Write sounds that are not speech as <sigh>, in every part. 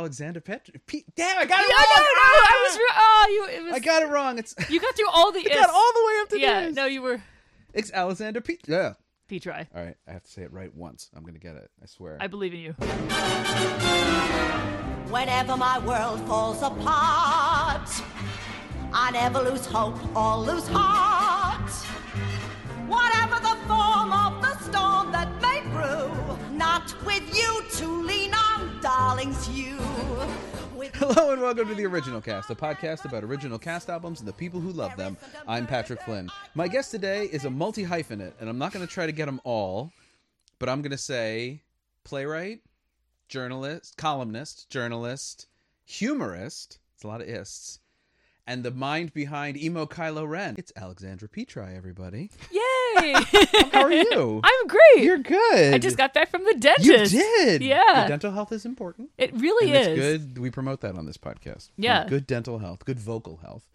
Alexander Petri. Pe- Damn, I got it No, wrong. no, no, I was. Re- oh, you. It was. I got it wrong. It's You got through all the. <laughs> I got all the way up to Yeah. this. No, you were. It's Alexander Pete. Yeah. Petri. All right, I have to say it right once. I'm gonna get it. I swear. I believe in you. Whenever my world falls apart, I never lose hope or lose heart. Whatever the form of the storm that may brew, not with you to lean on, darlings, you. Hello and welcome to the Original Cast, a podcast about original cast albums and the people who love them. I'm Patrick Flynn. My guest today is a multi hyphenate, and I'm not going to try to get them all, but I'm going to say playwright, journalist, columnist, journalist, humorist. It's a lot of ists. And the mind behind emo Kylo Ren. It's Alexandra Petri, everybody. Yay! How are you? <laughs> I'm great. You're good. I just got back from the dentist. You did. Yeah. Your dental health is important. It really and is. it's good. We promote that on this podcast. Yeah. Good dental health, good vocal health.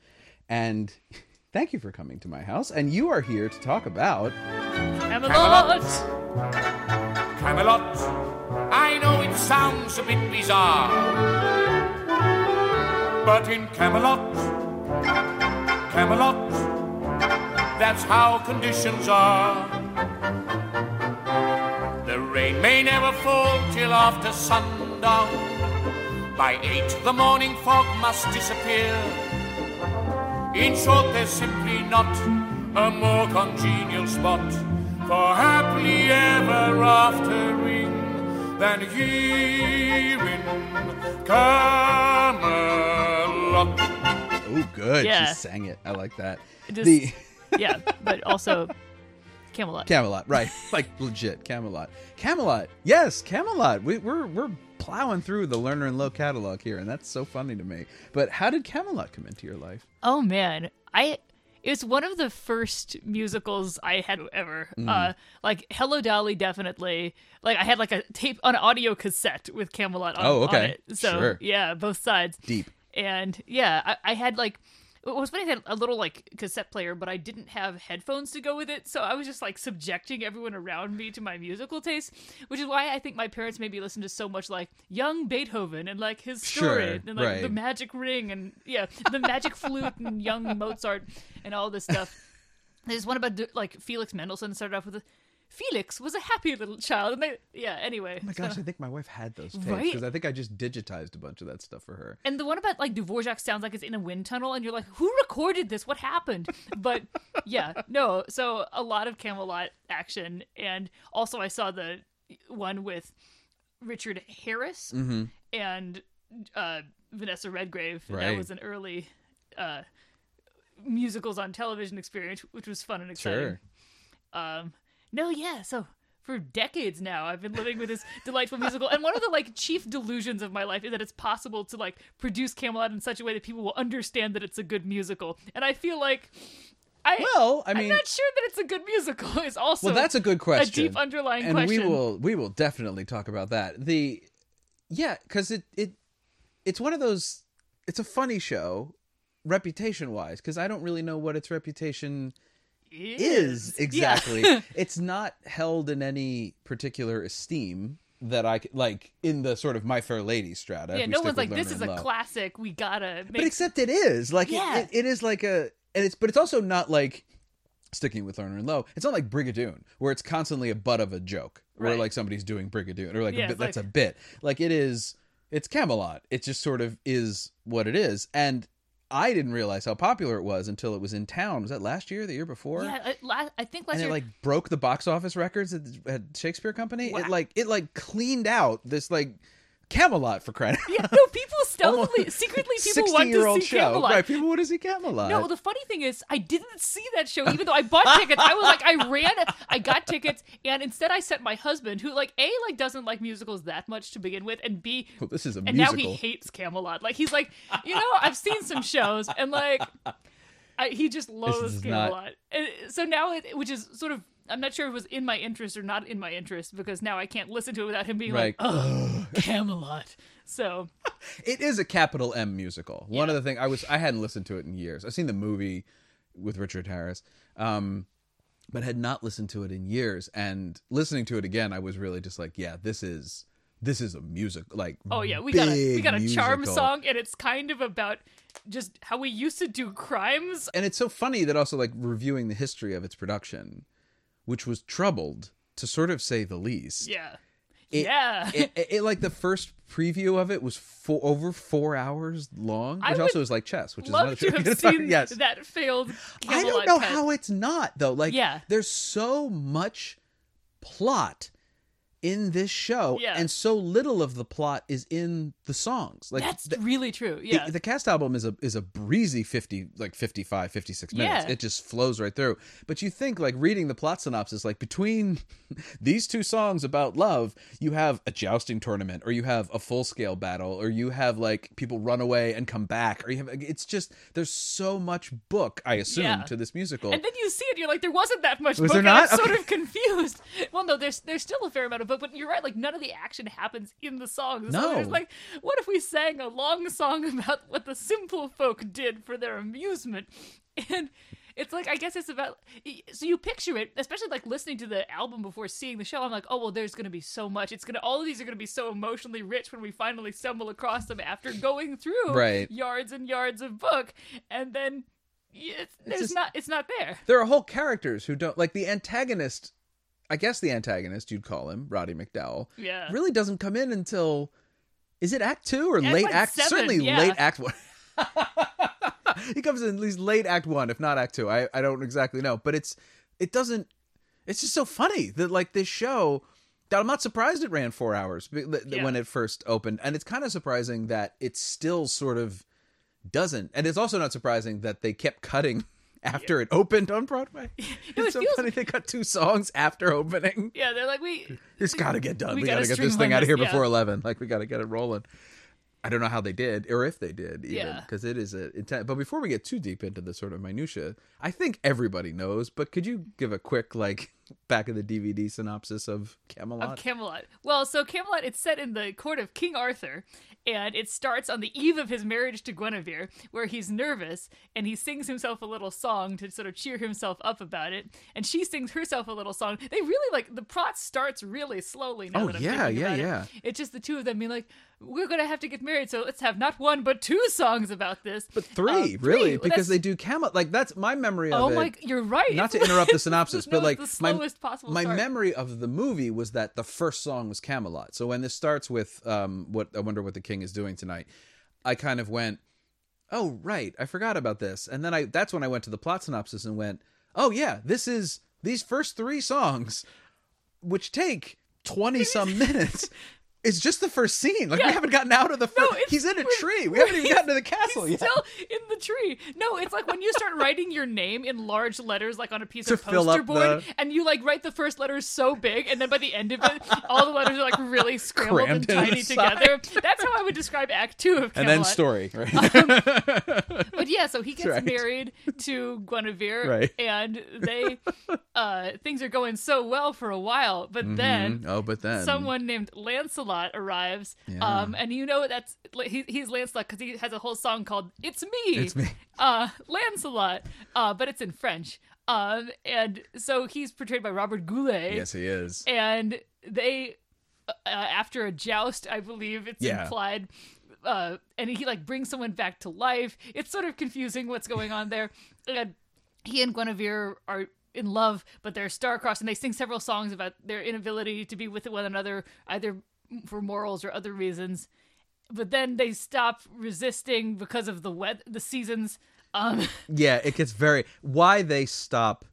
And <laughs> thank you for coming to my house. And you are here to talk about Camelot. Camelot. I know it sounds a bit bizarre, but in Camelot, Camelot, that's how conditions are. The rain may never fall till after sundown. By eight, the morning fog must disappear. In short, there's simply not a more congenial spot for happily ever aftering than here in Camelot. Oh good. Yeah. She sang it. I like that. Just- the yeah, but also Camelot. Camelot, right. <laughs> Like legit Camelot. Camelot. Yes, Camelot. We, we're we're plowing through the Lerner and Loewe catalog here, and that's so funny to me. But how did Camelot come into your life? Oh man, I it was one of the first musicals I had ever. Mm. Uh, like Hello Dolly, definitely. Like I had like a tape, an audio cassette with Camelot. On, Oh, okay. on it. So Sure. yeah, both sides. Deep. And yeah, I, I had like. It was funny. I had a little like cassette player, but I didn't have headphones to go with it, so I was just like subjecting everyone around me to my musical taste, which is why I think my parents made me listen to so much like young Beethoven and like his story Sure, and like right. the magic ring and yeah, the magic <laughs> flute and young Mozart and all this stuff. There's one about like Felix Mendelssohn started off with a, Felix was a happy little child, and they yeah. Anyway, Oh my gosh, kinda- I think my wife had those tapes Right? because I think I just digitized a bunch of that stuff for her. and the one about like Dvorak sounds like it's in a wind tunnel, and you're like, who recorded this? What happened? But yeah, no. So a lot of Camelot action, and also I saw the one with Richard Harris and uh, Vanessa Redgrave. and That was an early uh, musicals on television experience, which was fun and exciting. Sure. Um, no, yeah. So for decades now, I've been living with this <laughs> delightful musical, and one of the like chief delusions of my life is that it's possible to like produce Camelot in such a way that people will understand that it's a good musical. And I feel like I Well, I mean, I'm not sure that it's a good musical. <laughs> Is also well, that's a good question. A deep underlying and question. we will we will definitely talk about that. The yeah, because it it it's one of those. It's a funny show, reputation wise, because I don't really know what its reputation is Yeah. exactly. <laughs> it's not held in any particular esteem that I like in the sort of My Fair Lady strata. Yeah, no one's like this is a Loewe. classic. We gotta make. But except it is like Yeah. it, it is like a and it's but it's also not like sticking with Lerner and Loewe. It's not like Brigadoon where it's constantly a butt of a joke or like somebody's doing Brigadoon or like Yeah, a bit, it's that's like- a bit. Like it is it's Camelot. It just sort of is what it is and I didn't realize how popular it was until it was in town. Was that last year, the year before? yeah, I, I think last and it year. like broke the box office records at, at Shakespeare Company. Wow. It like it like cleaned out this like Camelot for credit. yeah, no, <laughs> people stealthily, <laughs> secretly, people want to see show, Camelot. right? People want to see Camelot. No, the funny thing is, I didn't see that show, even though I bought tickets. I was like, I ran, I got tickets, and instead I sent my husband, who like a like doesn't like musicals that much to begin with, and b Well, this is a and now he hates Camelot. Like he's like, you know, I've seen some shows, and like, I, he just loathes is not- Camelot. And so now, it, which is sort of. I'm not sure if it was in my interest or not in my interest because now I can't listen to it without him being Right. like, "Oh, Camelot." So <laughs> It is a capital M musical. One Yeah. of the things I was I hadn't listened to it in years. I've seen the movie with Richard Harris, um, but had not listened to it in years. And listening to it again, I was really just like, yeah, this is this is a music like Oh yeah, we got a we got a charm song, and it's kind of about just how we used to do crimes. and it's so funny that also like reviewing the history of its production, which was troubled to sort of say the least. Yeah, It- yeah. it, it, it- like the first preview of it was four, over four hours long, which also is like chess, which is Love to <laughs> have seen yes. that failed. I don't know how it's not though. Like, Yeah. there's so much plot in this show, Yeah. and so little of the plot is in the songs. Like That's the, really true. Yeah, the, cast album is a is a breezy 50 like 55 56 minutes Yeah. it just flows right through but you think like reading the plot synopsis like between <laughs> these two songs about love you have a jousting tournament or you have a full scale battle or you have like people run away and come back or you have it's just there's so much book i assume Yeah. to this musical and then you see it, you're like, there wasn't that much Was book, there not? I'm sort of confused. Well, no, there's there's still a fair amount of book, but you're right. Like none of the action happens in the songs. So No. there's like, what if we sang a long song <laughs> about what the simple folk did for their amusement? And it's like I guess it's about so you picture it, especially like listening to the album before seeing the show. I'm like, oh well, there's gonna be so much. It's gonna all of these are gonna be so emotionally rich when we finally stumble across them after going through Right. yards and yards of book, and then it's, there's just- not it's not there. there are whole characters who don't like the antagonist i guess the antagonist you'd call him roddy mcdowall Yeah. really doesn't come in until is it act two or Act late like act seven, certainly yeah. late act one <laughs> he comes in at least late act one if not act two i i don't exactly know but it's it doesn't it's just so funny that like this show that i'm not surprised it ran four hours Yeah. when it first opened and it's kind of surprising that it still sort of doesn't and it's also not surprising that they kept cutting <laughs> after it opened on broadway <laughs> it it's so feels- funny they cut two songs after opening Yeah, they're like we. it's got to get done. We We, got gotta get this thing out of here yeah. before eleven. Like we got to get it rolling. I don't know how they did, or if they did, even Yeah. because it is a intense. But before we get too deep into the sort of minutia, I think everybody knows. But could you give a quick like back of the DVD synopsis of Camelot? Of Camelot. Well, so Camelot, it's set in the court of King Arthur, and it starts on the eve of his marriage to Guinevere, where he's nervous and he sings himself a little song to sort of cheer himself up about it, and she sings herself a little song. They really like the plot starts really slowly. Now Oh, that I'm yeah, thinking yeah, about it. yeah. It's just the two of them being like, "We're gonna have to get married, so let's have not one but two songs about this." but three, Uh, really, three. because they do Camelot. Like that's my memory of Oh it. my! You're right. Not to interrupt the <laughs> synopsis, No, but like the my slowest possible my start. memory of the movie was that the first song was Camelot. So when this starts with um, what I wonder what the king is doing tonight, I kind of went, oh right, I forgot about this, and then I that's when I went to the plot synopsis and went, oh yeah, this is these first three songs, which take twenty some <laughs> minutes. It's just the first scene. Like Yeah. we haven't gotten out of the No, first. it's- he's in a tree. We haven't even gotten to the castle He's yet. still in the tree. No, it's like when you start writing your name in large letters, like on a piece To of poster board, the- and you like write the first letters so big, and then by the end of it, all the letters are like really <laughs> scrambled Crammed and tiny together. That's how I would describe Act Two of Camelot. <laughs> and then story. Right. <laughs> But yeah, so he gets right. married to Guinevere, Right. and they uh things are going so well for a while, but then oh, but then someone named Lancelot arrives. Yeah. Um, and you know that's he, he's Lancelot because he has a whole song called "It's Me." It's me. <laughs> Uh, Lancelot. Uh, but it's in French. Um, and so he's portrayed by Robert Goulet. Yes, he is. And they, uh, after a joust, I believe it's Yeah. implied. Uh, and he like brings someone back to life. It's sort of confusing what's going on there. <laughs> And he and Guinevere are in love, but they're star-crossed, and they sing several songs about their inability to be with one another, either for morals or other reasons. But then they stop resisting because of the wet the seasons. Um, <laughs> Yeah, it gets very why they stop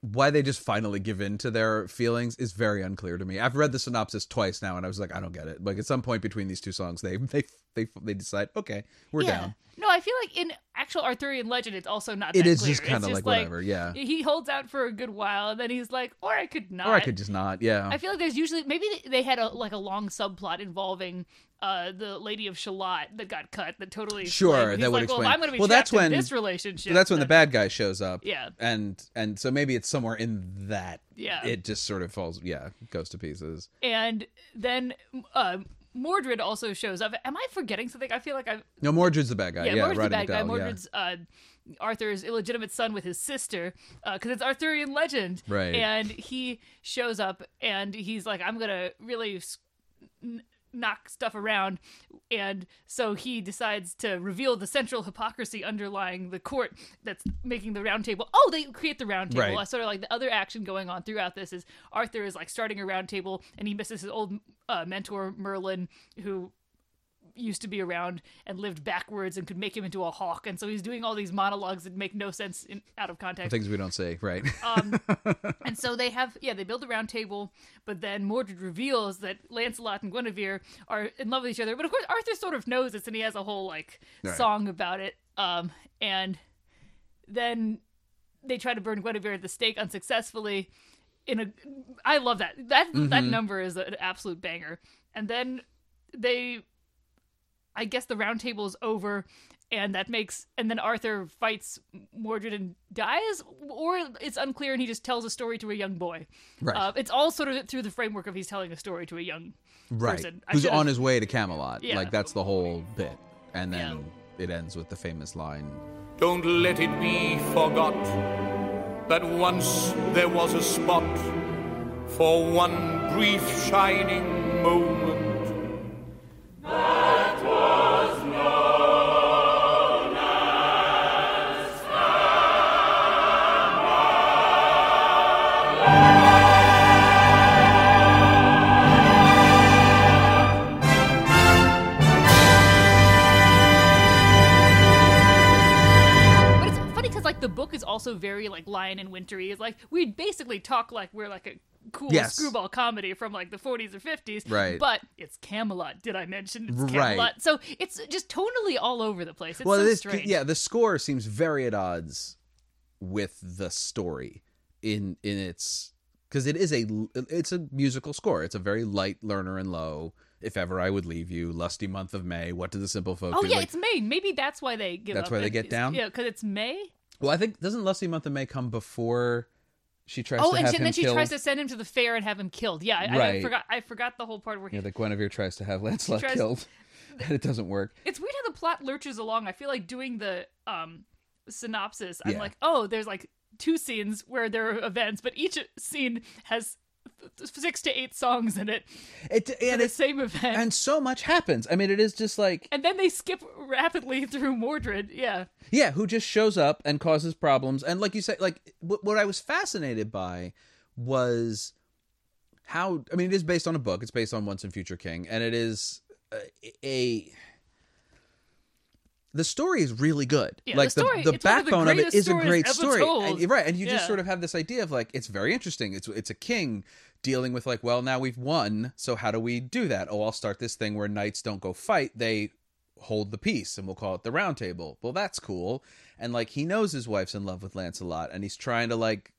why they just finally give in to their feelings is very unclear to me. I've read the synopsis twice now and I was like I don't get it. Like at some point between these two songs they they they they decide, okay, we're yeah. down. No, I feel like in actual Arthurian legend, it's also not. It that is clear. just kinda It's like whatever, yeah. he holds out for a good while, and then he's like, "Or I could not." Or I could just not. Yeah. I feel like there's usually maybe they- had a like a long subplot involving uh the Lady of Shalott that got cut that totally Sure. He's that would like, well, explain. if I'm going to be Well, that's when- this relationship. So that's when the bad guy shows up. Yeah. And and so maybe it's somewhere in that. Yeah. It just sort of falls yeah, goes to pieces. and then uh Mordred also shows up. Am I forgetting something? I feel like I'm No, Mordred's the bad guy. yeah, Yeah, Mordred's the bad guy. McDowall, yeah. Mordred's uh, Arthur's illegitimate son with his sister, because it's Arthurian legend. Right. And he shows up and he's like, "I'm gonna really knock stuff around, and so he decides to reveal the central hypocrisy underlying the court that's making the round table. Oh, they create the round table. Right. Sort of like the other action going on throughout this is Arthur is like starting a round table, and he misses his old uh, mentor Merlin, who used to be around and lived backwards and could make him into a hawk and so he's doing all these monologues that make no sense in, out of context Things we don't say, right? <laughs> um, and so they have, yeah, they build a round table, but then Mordred reveals that Lancelot and Guinevere are in love with each other. But of course, Arthur sort of knows this, and he has a whole like Right. song about it. Um, and then they try to burn Guinevere at the stake unsuccessfully. In a, I love that that that number is an absolute banger. And then they, I guess the round table is over, and that makes and then Arthur fights Mordred and dies, or it's unclear, and he just tells a story to a young boy. Right. Uh, it's all sort of through the framework of he's telling a story to a young right. person. I Who's should've- on his way to Camelot? Yeah. Like that's the whole bit, and then it ends with the famous line. Don't let it be forgot that once there was a spot for one brief shining moment. Like we basically talk like we're like a cool Yes. screwball comedy from like the 40s or 50s. Right. But it's Camelot. Did I mention it's Right. Camelot? So it's just tonally all over the place. It's well, so it is, strange. yeah. The score seems very at odds with the story in in its because it is a it's a musical score. It's a very light Lerner and Loewe. If ever I would leave you, lusty month of May. What do the simple folk Oh do? yeah, Like- it's May. Maybe that's why they give That's up. why they get down? Yeah, because it's May. well, I think doesn't lusty month of May come before she tries Oh, to and she, him then she killed? tries to send him to the fair and have him killed. Yeah, I, I Right. forgot. I forgot the whole part where he, Yeah, the Guinevere tries to have <laughs> Lancelot tries- killed, <laughs> and it doesn't work. it's weird how the plot lurches along. I feel like doing the um synopsis, I'm Yeah. like, oh, there's like two scenes where there are events, but each scene has six to eight songs in it It and the same event. and so much happens. I mean, it is just like and then they skip rapidly <laughs> through Mordred. Yeah. Yeah, who just shows up and causes problems. And like you say, like what, what I was fascinated by was how I mean, it is based on a book. It's based on Once and Future King, and it is a. a the story is really good. Yeah, like the story- the, it's one of the backbone of it is a great story, and, right? And you just sort of have this idea of like it's very interesting. It's it's a king dealing with like, well, now we've won, so how do we do that? Oh, I'll start this thing where knights don't go fight; they hold the peace, and we'll call it the Round Table. Well, that's cool. And like he knows his wife's in love with Lancelot, and he's trying to like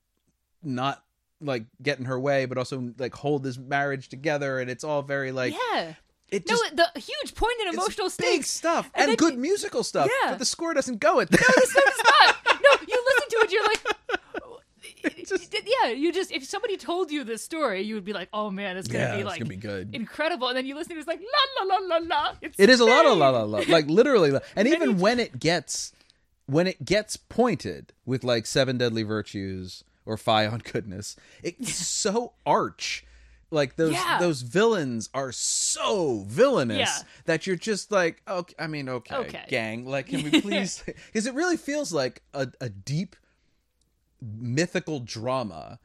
not like get in her way, but also like hold his marriage together, and it's all very like yeah. It No, just. the huge point and it's emotional big stakes. stuff And and, good you- musical stuff, Yeah. but the score doesn't go at that. No, it's not. <laughs> No, you listen to it, you're like, <laughs> just- yeah, you just if somebody told you this story, you would be like, oh man, it's gonna Yeah, be like gonna be good. incredible. And then you listen to it, it's like la la la la la. It's It is a lot of la la la, like literally, la- and <laughs> even when it gets when it gets pointed with like seven deadly virtues or fie on goodness, it's so arch. Like those Yeah. those villains are so villainous Yeah. that you're just like, okay, I mean, okay, Okay. gang, like, can we <laughs> please? Because it really feels like a, a deep mythical drama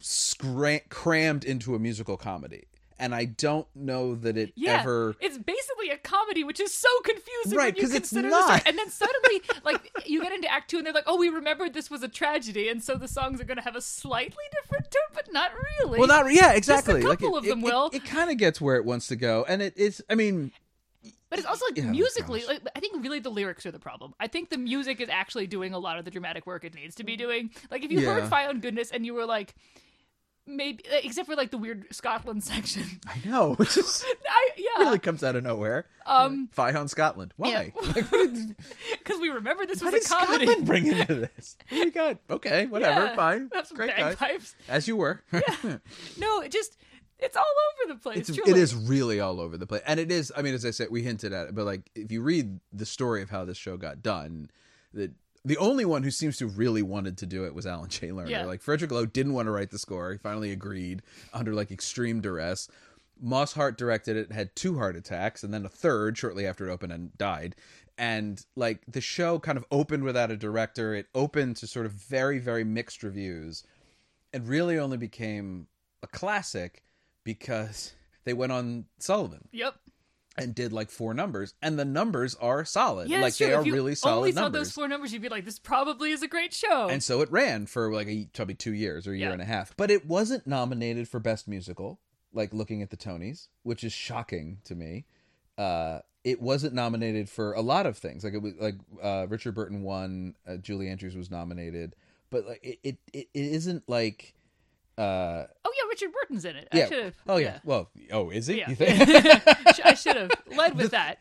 scra- crammed into a musical comedy. And I don't know that it Yeah, ever it's basically a comedy, which is so confusing Right, when you 'cause it's consider the not. And then suddenly, like you get into Act Two, and they're like, "Oh, we remembered this was a tragedy, and so the songs are going to have a slightly different tune, but not really." Well, not really. yeah, exactly. Like, couple it- of them it, will. It, it kind of gets where it wants to go, and it is. I mean, But it's also like Yeah, oh musically, like, I think really the lyrics are the problem. I think the music is actually doing a lot of the dramatic work it needs to be mm. doing. Like if you Yeah. heard Fie on Goodness and you were like, maybe except for like the weird Scotland <laughs> section, I know it just <laughs> I, yeah, really comes out of nowhere. um, Five on Scotland. Why? Yeah. <laughs> Like, because we remember this was what a did comedy. Scotland bring into this? You got? Okay, whatever, Yeah, fine. Great guy. As you were. yeah. No, it just it's all over the place. it's it is really all over the place, and it is. I mean, as I said, we hinted at it, but like if you read the story of how this show got done, that the only one who seems to really wanted to do it was Alan Jay Lerner. Yeah. Like Frederick Loewe didn't want to write the score. He finally agreed under like extreme duress. Moss Hart directed it, had two heart attacks, and then a third shortly after it opened and died. And like the show kind of opened without a director. It opened to sort of very, very mixed reviews, and really only became a classic because they went on Sullivan Yep. And did like four numbers, and the numbers are solid. Yeah, like they are really solid only saw numbers. those four numbers, you'd be like, "This probably is a great show." And so it ran for like a, probably two years or a year Yeah. and a half. But it wasn't nominated for Best Musical, like looking at the Tonys, which is shocking to me. Uh, it wasn't nominated for a lot of things. Like it was like uh, Richard Burton won, uh, Julie Andrews was nominated, but like it, it, it isn't like. Uh, oh yeah, Richard Burton's in it. yeah. I should have. oh yeah. Well, oh, is it? Yeah. You <laughs> think? I should have led with that.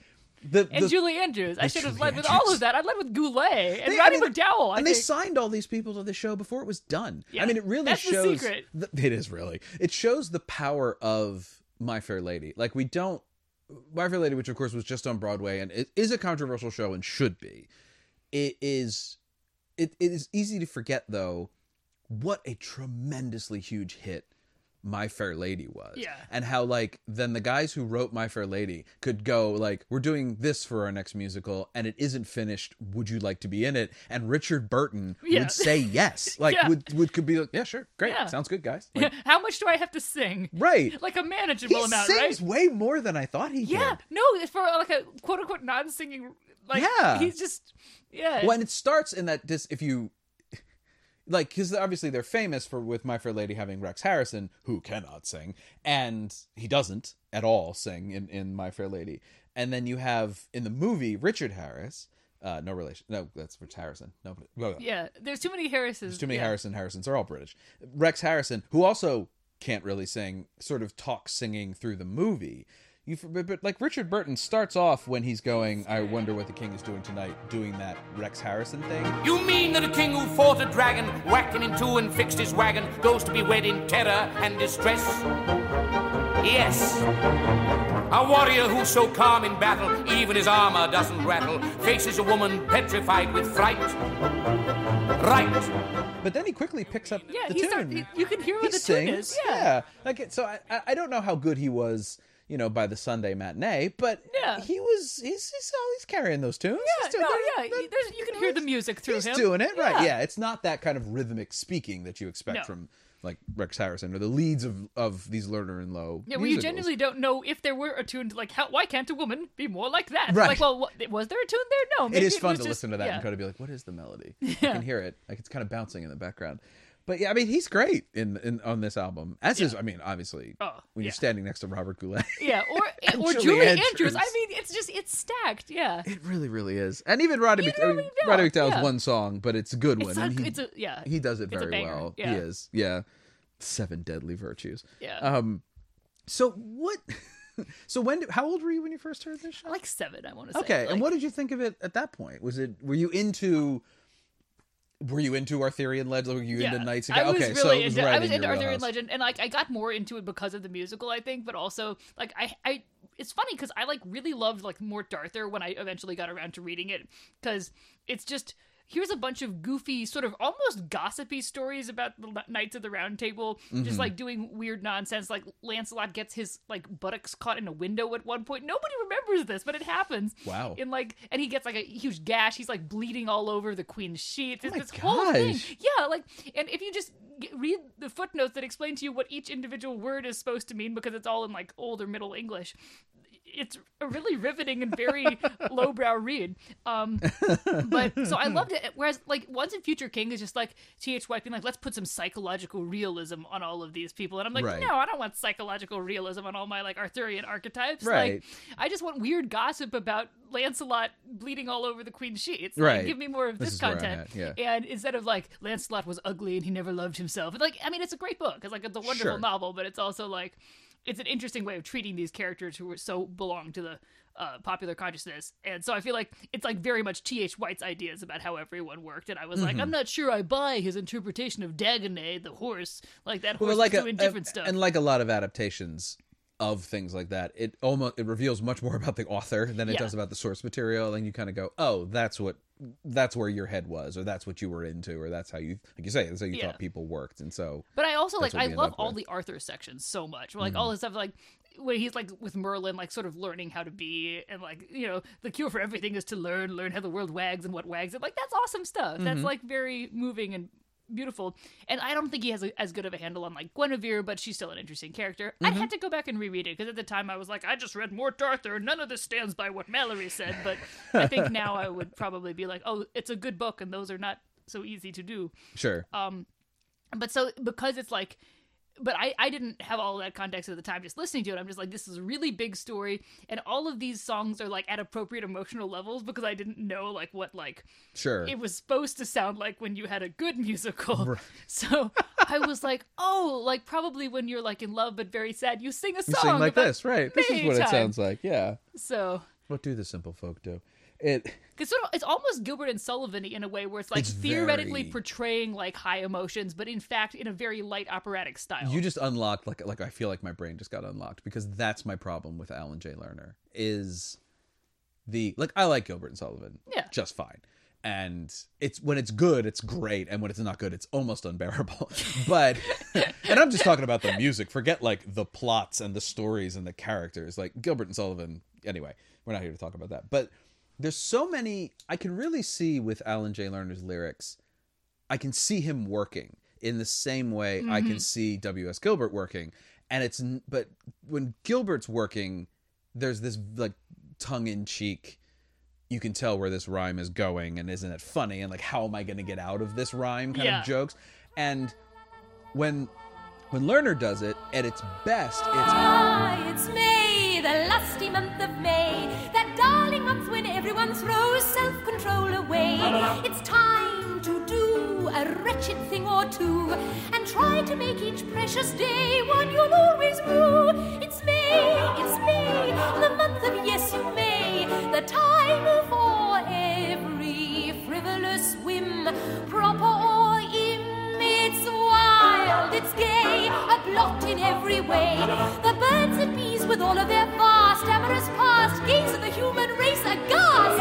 the, And the- Julie Andrews. I should have led with all of that. I led with Goulet and They- Roddy I mean, McDowall. I and they signed all these people to the show before it was done. Yeah, I mean, it really that's the shows. secret. th- <laughs> it is really. It shows the power of My Fair Lady. Like we don't. My Fair Lady, which of course was just on Broadway and it is a controversial show and should be. It is. It, it is easy to forget though what a tremendously huge hit my Fair Lady was. Yeah. And how like then the guys who wrote My Fair Lady could go like, We're doing this for our next musical and it isn't finished. Would you like to be in it? And Richard Burton Yeah. would say <laughs> yes. Like Yeah. would would could be like, Yeah, sure, great. Yeah. Sounds good, guys. Like, How much do I have to sing? right. <laughs> Like a He manageable amount, sings right? way more than I thought he Yeah. did. No, it's for like a quote unquote non singing. Like Yeah. he's just yeah. When it starts in that dis if you like because obviously they're famous for with my fair lady having rex harrison who cannot sing and he doesn't at all sing in, in my fair lady and then you have in the movie richard harris uh no relation no that's rich harrison no well, yeah. There's too many Harrises. there's too many yeah. harrison harrisons are all british rex harrison who also can't really sing sort of talks singing through the movie you but, but like richard burton starts off when he's going i wonder what the king is doing tonight doing that rex harrison thing You mean that a king who fought a dragon, whacking in two and fixed his wagon, goes to be wed in terror and distress? Yes. A warrior who's so calm in battle, even his armor doesn't rattle, faces a woman petrified with fright. Right. But then he quickly picks up Yeah, the he tune. start- he- you can hear what he the tune is, yeah. Like it- so, I I I don't know how good he was, you know, by the Sunday matinee, but Yeah. he was. He's he's, oh, he's carrying those tunes. Yeah, doing- no, yeah. you can hear the music through he's him. doing it right. Yeah, it's not that kind of rhythmic speaking that you expect No. from like Rex Harrison or the leads of of these Lerner and Loewe. Yeah, where you genuinely don't know if there were a tune to like how why can't a woman be more like that? Right. Like, well, what, was there a tune there? No. It is fun was to just- listen to that yeah. and kind of be like, "What is the melody?" You can hear it, like it's kind of bouncing in the background. But yeah, I mean, he's great in, in on this album. As is, I mean, obviously, Oh, when yeah. you're standing next to Robert Goulet. <laughs> Yeah, or <laughs> or Julie Julie, Andrews. Andrews. I mean, it's just it's stacked. Yeah, It really, really is. And even Roddy, Mc, I mean, really Roddy McDowall's yeah. one song, but it's a good one. it's a, and he, it's a yeah. he does it it's very well. yeah. He is. Yeah. Seven deadly virtues. Yeah. Um so what <laughs> so when did, how old were you when you first heard this show? like seven, I want to say. okay, Like, and what did you think of it at that point? Was it were you into were you into Arthurian Legend? Were you Yeah, into Knights? I was okay, really so into, right I was in into Arthurian wheelhouse. Legend, and like I got more into it because of the musical, I think. But also, like I, I, it's funny because I like really loved like Morte d'Arthur when I eventually got around to reading it because it's just here's a bunch of goofy, sort of almost gossipy stories about the Knights of the Round Table, Mm-hmm. just like doing weird nonsense. Like Lancelot gets his like buttocks caught in a window at one point. Nobody remembers this, but it happens. Wow. In like, and he gets like a huge gash. He's like bleeding all over the queen's sheets. It's Oh my this whole thing. gosh. Yeah, like, and if you just read the footnotes that explain to you what each individual word is supposed to mean, because it's all in like old or middle English, it's a really riveting and very <laughs> lowbrow read. Um, but <laughs> so I loved it. Whereas, like, Once and Future King is just like T.H. White being like, let's put some psychological realism on all of these people, and I'm like, Right. no, I don't want psychological realism on all my like Arthurian archetypes. Right. Like, I just want weird gossip about Lancelot bleeding all over the queen's sheets. Like, Right. give me more of This this, is where I'm content. at, And instead of like Lancelot was ugly and he never loved himself. Like, I mean, it's a great book. It's like it's a wonderful Sure. novel, but it's also like it's an interesting way of treating these characters who so belong to the uh, popular consciousness. And so I feel like it's like very much T.H. White's ideas about how everyone worked. And I was Mm-hmm. like, I'm not sure I buy his interpretation of Dagonet, the horse. Like that horse Well, like is a, doing different stuff. and like a lot of adaptations of things like that, it almost it reveals much more <laughs> about the author than it Yeah. does about the source material, and you kind of go, "Oh, that's what that's where your head was, or that's what you were into, or that's how you like you say that's how you Yeah. thought people worked." And so, But I also like I love all with. Mm-hmm. the Arthur sections so much. Like all the stuff like when he's like with Merlin, like sort of learning how to be, and like you know, the cure for everything is to learn, learn how the world wags and what wags it. Like that's awesome stuff. That's like very moving and beautiful. And I don't think he has a, as good of a handle on like Guinevere, but she's still an interesting character. I had to go back and reread it because at the time I was like, I just read Morte d'Arthur. None of this stands by what Malory said. But <laughs> I think now I would probably be like, oh, it's a good book, and those are not so easy to do Sure. Um, but so because it's like but I, I didn't have all that context at the time just listening to it i'm just like this is a really big story and all of these songs are like at appropriate emotional levels because i didn't know like what like sure. it was supposed to sound like when you had a good musical <laughs> so i was like oh like probably when you're like in love but very sad you sing a you song sing like this, right? This is what it sounds like. Yeah. so What do the simple folk do? It Because sort of, it's almost Gilbert and Sullivan in a way where it's like It's theoretically very- portraying like high emotions, but in fact in a very light operatic style. you just unlocked like like I feel like my brain just got unlocked because that's my problem with Alan Jay Lerner is the like I like Gilbert and Sullivan Yeah. just fine. And it's when it's good, it's great, and when it's not good, it's almost unbearable. <laughs> But and I'm just talking about the music. Forget like the plots and the stories and the characters. Like Gilbert and Sullivan. Anyway, we're not here to talk about that. But there's so many I can really see with Alan Jay Lerner's lyrics. I can see him working in the same way I can see W.S. Gilbert working. And it's but when Gilbert's working, there's this like tongue in cheek. You can tell where this rhyme is going, and isn't it funny? And like, how am I going to get out of this rhyme? Kind Yeah. of jokes. And when when Lerner does it at its best, it's Ah, it's May, the lusty month of May, when everyone throws self control away. It's time to do a wretched thing or two and try to make each precious day one you'll always rue. It's May, it's May, the month of yes, you may, the time for every frivolous whim, proper or wild, it's gay, a blot in every way. The birds and bees, with all of their vast, amorous past, gaze at the human race aghast.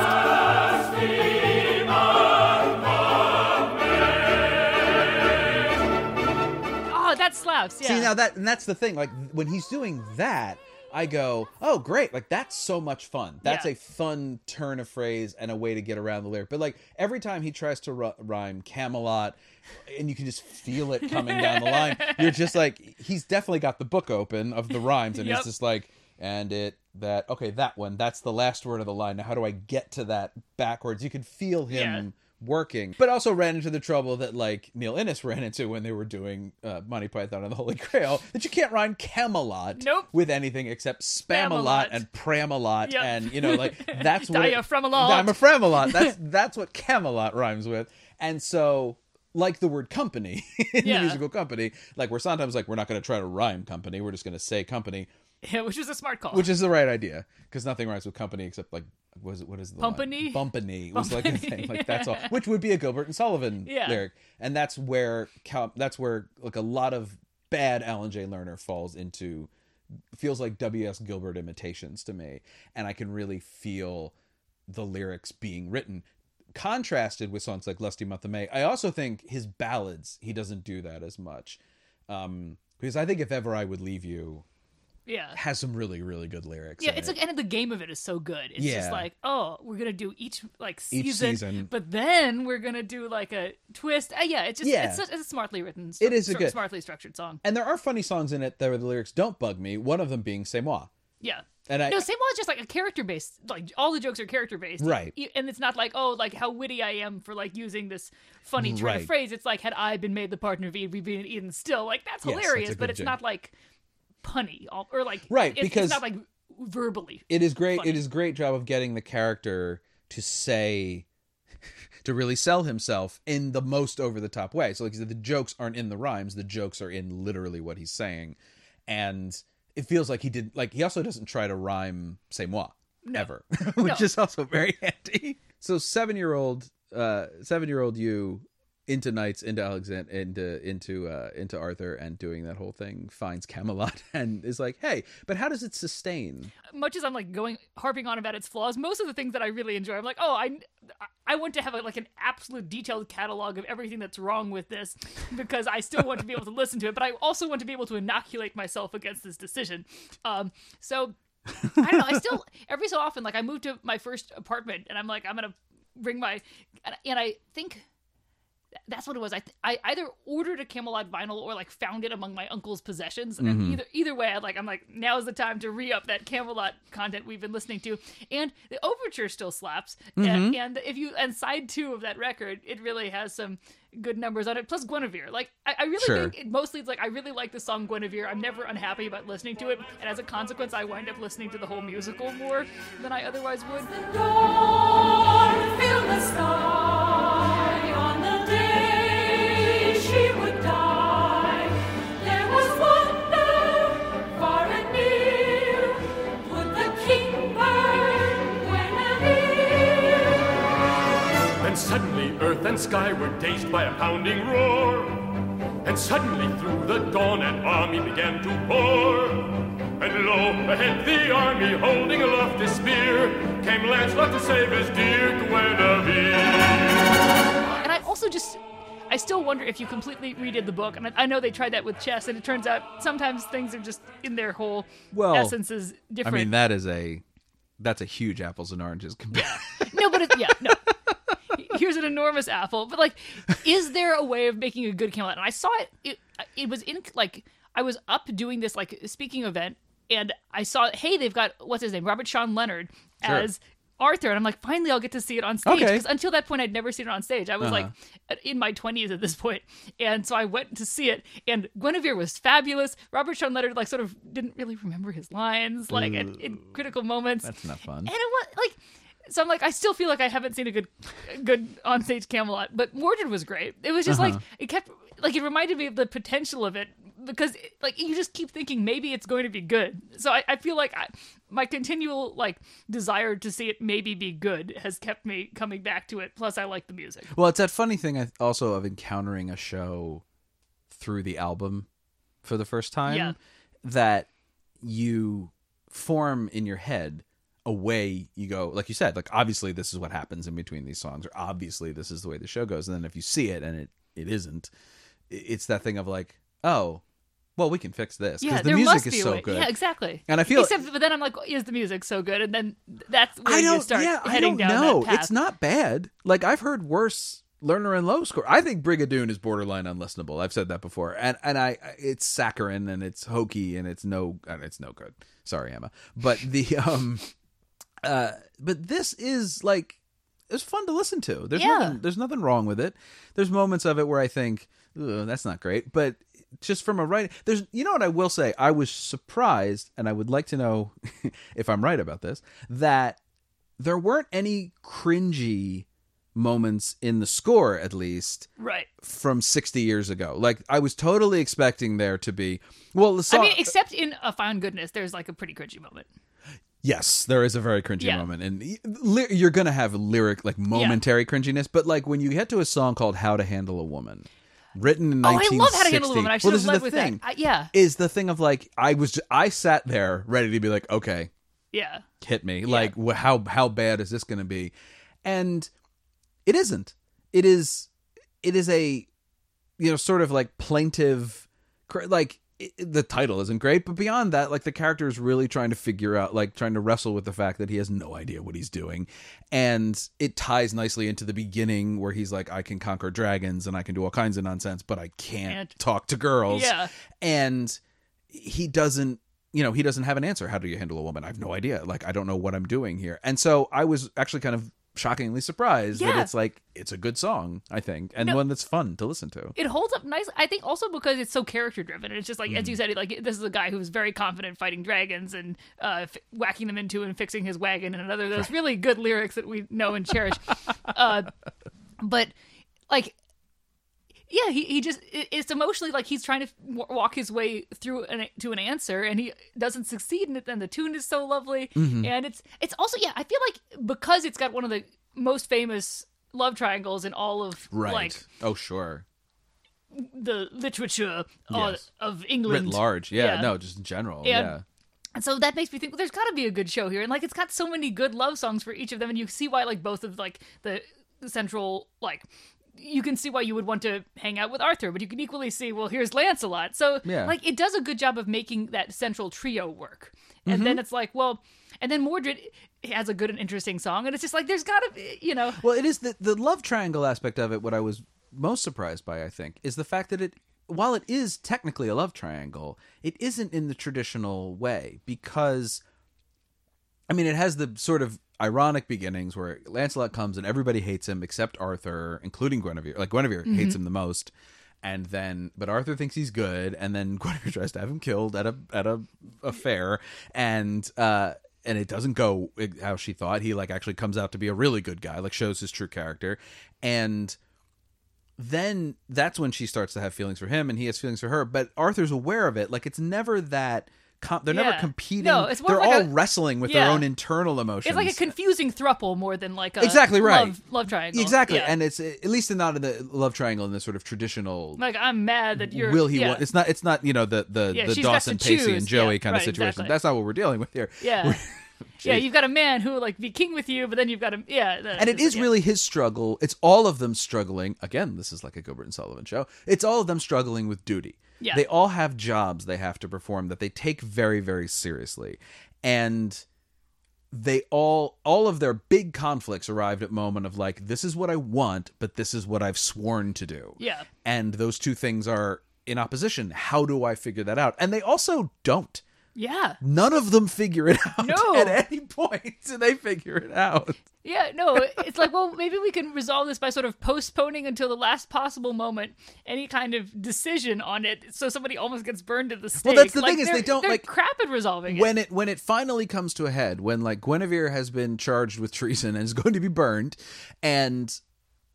oh, that slaps. Yeah. See now that and that's the thing. Like when he's doing that, I go, "Oh, great! Like that's so much fun. That's Yeah. a fun turn of phrase and a way to get around the lyric." But like every time he tries to ru- rhyme Camelot, and you can just feel it coming down the line, <laughs> you're just like, he's definitely got the book open of the rhymes, and Yep. he's just like, and it that okay, that one, that's the last word of the line. Now, how do I get to that backwards? You can feel him Yeah. Working, but also ran into the trouble that like Neil Innes <laughs> ran into when they were doing uh, Monty Python and the Holy Grail that you can't rhyme Camelot Nope. with anything except Spamalot and Pramalot Yep. and you know like <laughs> that's what Diaphragmalot. Diaphragmalot. <laughs> That's that's what Camelot rhymes with, and so. Like the word company in Yeah. the musical company, like we're sometimes like we're not going to try to rhyme company, we're just going to say company, Yeah, which is a smart call. which is the right idea because nothing rhymes with company except like was it what is the line? Bumpany? Bumpany was like a thing like <laughs> that's all which would be a Gilbert and Sullivan Yeah. lyric and that's where Cal- that's where like a lot of bad Alan Jay Lerner falls into feels like W.S. Gilbert imitations to me and I can really feel the lyrics being written contrasted with songs like Lusty Month of May. I also think his ballads he doesn't do that as much. Um because I think if ever I would leave you yeah. has some really really good lyrics. Yeah, it's it. like, and the game of it is so good. It's Yeah. just like, oh, we're gonna do each like Each season, season. but then we're gonna do like a twist. Uh, yeah, it's just Yeah. it's, such, it's a smartly written. It is a good- smartly structured song. and there are funny songs in it that the lyrics don't bug me. One of them being "C'est moi," Yeah. and I No, same one is just like a character based. Like all the jokes are character based, Right. And it's not like oh, like how witty I am for like using this funny turn Right. of phrase. It's like had I been made the partner of Eve, we'd be Eden still. Like that's Yes, that's hilarious, a but it's joke. not like punny all- or like Right, it's, because- it's not like verbally. it is great. Funny. It is great job of getting the character to say, <laughs> to really sell himself in the most over the top way. So like said, the jokes aren't in the rhymes; the jokes are in literally what he's saying, and it feels like he did. Like he also doesn't try to rhyme "c'est moi" ever, <laughs> which No. is also very <laughs> handy. So seven year old, uh, seven year old you into knights into alexander into into uh into arthur and doing that whole thing finds camelot <laughs> and is like hey but how does it sustain much as I'm like going harping on about its flaws, most of the things that I really enjoy, I'm like, oh, I I want to have a, like an absolute detailed catalog of everything that's wrong with this because I still want to be able to listen to it, but I also want to be able to inoculate myself against this decision. Um, so I don't know. I still every so often like I move to my first apartment and I'm like I'm gonna bring my and I think that's what it was. I th- I either ordered a Camelot vinyl or like found it among my uncle's possessions. And Mm-hmm. either either way, I like I'm like now is the time to re up that Camelot content we've been listening to. And the overture still slaps. Mm-hmm. And, and if you and side two of that record, it really has some good numbers on it. Plus Guinevere, like I, I really Sure. think it mostly it's like I really like the song Guinevere. I'm never unhappy about listening to it, and as a consequence, I wind up listening to the whole musical more than I otherwise would. Earth and sky were dazed by a pounding roar. And suddenly through the dawn an army began to pour. And lo, ahead the army holding aloft his spear came Lancelot to save his dear Guinevere. And I also just, I still wonder if you completely redid the book. And I, I know they tried that with chess, and it turns out sometimes things are just in their whole Well, essence is different. i mean that is a that's a huge apples and oranges comparison no, but it, yeah, no. <laughs> Here's an enormous apple, but like, is there a way of making a good Camelot? And I saw it. It it was in like I was up doing this like speaking event, and I saw hey they've got what's his name Robert Sean Leonard Sure. as. Arthur, and I'm like, finally, I'll get to see it on stage. Okay. Because until that point, I'd never seen it on stage. I was like Uh-huh. in my 20s at this point, and so I went to see it. And Guinevere was fabulous. Robert Sean Leonard like sort of didn't really remember his lines, like in critical moments. that's not fun And it was like, so I'm like, I still feel like I haven't seen a good, good onstage Camelot. But Mordred was great. It was just uh-huh. like it kept, like it reminded me of the potential of it because like you just keep thinking maybe it's going to be good. So I, I feel like I, my continual like desire to see it maybe be good has kept me coming back to it. Plus, I like the music. Well, it's that funny thing I- also of encountering a show through the album for the first time Yeah. that you form in your head a way you go like you said like obviously this is what happens in between these songs or obviously this is the way the show goes and then if you see it and it it isn't it's that thing of like oh well we can fix this because Yeah, the music is so way. good Yeah, exactly. And I feel- except, but then I'm like, is the music so good? And then that's where I you don't. start yeah, I don't down know. It's not bad. Like I've heard worse Lerner and Loewe score. I think Brigadoon is borderline unlistenable. I've said that before, and and I it's saccharine and it's hokey and it's no and it's no good. Sorry, Emma, but the <laughs> um, uh, but this is like it's fun to listen to. There's Yeah. nothing. There's nothing wrong with it. There's moments of it where I think that's not great, but just from a writing, there's you know what I will say. I was surprised, and I would like to know <laughs> if I'm right about this. That there weren't any cringy moments in the score, at least right. from 60 years ago. Like I was totally expecting there to be. Well, the song. I mean, except in A Found Goodness, there's like a pretty cringy moment. Yes, there is a very cringy Yeah. moment, and ly- you're gonna have lyric like momentary cringiness. But like when you get to a song called "How to Handle a Woman," written in Oh, I love How to Handle a Woman. I should well, have this led is the with thing. that. I, yeah, Is the thing of like I was j- I sat there ready to be like, okay, yeah. hit me. Like wh- how how bad is this gonna be? And it isn't. It is. It is a you know sort of like plaintive, cr- like. The title isn't great, but beyond that, like the character is really trying to figure out, like trying to wrestle with the fact that he has no idea what he's doing, and it ties nicely into the beginning where he's like, "I can conquer dragons and I can do all kinds of nonsense, but I can't Can't. talk to girls." Yeah. and he doesn't you know he doesn't have an answer how do you handle a woman i have no idea like i don't know what i'm doing here and so i was actually kind of shockingly surprised that it's like it's a good song i think and No. one that's fun to listen to It holds up nice. I think also because it's so character driven. It's just like Mm. as you said, like this is a guy who's very confident fighting dragons and uh, f- whacking them into and fixing his wagon and another of those really good lyrics that we know and cherish. <laughs> uh, but like yeah he, he just it's emotionally like he's trying to walk his way through an, to an answer and he doesn't succeed in it and the tune is so lovely Mm-hmm. and it's it's also yeah i feel like because it's got one of the most famous love triangles in all of Right. like oh, sure. the literature uh, Yes. of Writ England. large. Yeah, Yeah. No, just in general. And- yeah. And so that makes me think well, there's got to be a good show here, and like it's got so many good love songs for each of them, and you see why like both of like the central like you can see why you would want to hang out with Arthur, but you can equally see well here's Lancelot. So Yeah. like it does a good job of making that central trio work, and Mm-hmm. then it's like well, and then Mordred has a good and interesting song, and it's just like there's got to be you know Well, it is the the love triangle aspect of it. What I was most surprised by, I think, is the fact that it, while it is technically a love triangle, it isn't in the traditional way because, I mean, it has the sort of ironic beginnings where Lancelot comes and everybody hates him except Arthur, including Guinevere. Like Guinevere hates him the most. And then, but Arthur thinks he's good, and then <laughs> Guinevere tries to have him killed at a at a, a fair, and uh, and it doesn't go how she thought. He like actually comes out to be a really good guy, like shows his true character, and then that's when she starts to have feelings for him, and he has feelings for her. But Arthur's aware of it. Like it's never that. Com- they're never competing. No, it's more they're like all a- wrestling with yeah. their own internal emotions. it's like a confusing thruple more than like a Exactly right. love, love triangle Exactly, Yeah. and it's at least not in the love triangle in the sort of traditional. like I'm mad that you're will he? yeah. Want, it's not. It's not. You know the the Yeah, the Dawson Pacey and. Joey Yeah, kind of situation. exactly. That's not what we're dealing with here. Yeah. <laughs> <laughs> yeah, you've got a man who like be king with you, but then you've got a yeah, and it is yeah. really his struggle. It's all of them struggling. Again, this is like a Gilbert and Sullivan show. It's all of them struggling with duty. Yeah. They all have jobs they have to perform that they take very, very seriously. And they all all of their big conflicts arrived at moment of like, this is what I want, but this is what I've sworn to do. Yeah. And those two things are in opposition. How do I figure that out? And they also don't. Yeah. None of them figure it <laughs> out No. at any point. Do they figure it out? Yeah, no, it's like, well, maybe we can resolve this by sort of postponing until the last possible moment any kind of decision on it, so somebody almost gets burned at the stake. Well, that's the Like, thing is they don't, like- crap at resolving when it. it when it finally comes to a head when like Guinevere has been charged with treason and is going to be burned and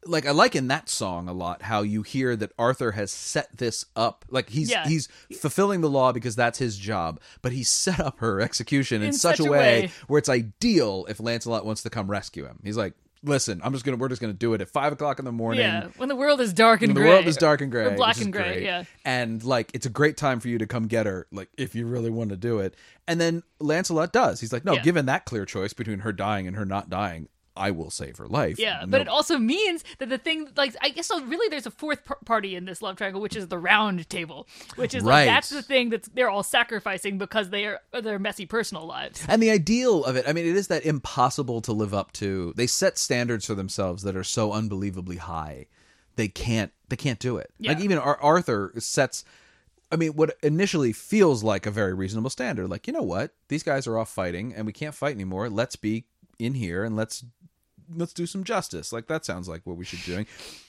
like I like in that song a lot how you hear that Arthur has set this up like he's Yeah. he's fulfilling the law because that's his job but he's set up her execution in, In such, such a way, way. where it's ideal if Lancelot wants to come rescue him he's like listen I'm just gonna we're just gonna do it at five o'clock in the morning Yeah, when the world is dark and when the world is dark and gray, Or black and gray, great. yeah. and like it's a great time for you to come get her, like if you really want to do it. And then Lancelot does. He's like, no, Yeah. given that clear choice between her dying and her not dying, I will save her life. Yeah, No- but it also means that the thing, like, I guess so. Really, there's a fourth par- party in this love triangle, which is the round table, which is Right. like that's the thing that they're all sacrificing because they are their messy personal lives. And the ideal of it, I mean, it is that impossible to live up to. They set standards for themselves that are so unbelievably high. They can't. They can't do it. Like even Ar- Arthur sets. I mean, what initially feels like a very reasonable standard. Like, you know what? These guys are off fighting, and we can't fight anymore. Let's be in here and let's let's do some justice. Like that sounds like what we should be doing.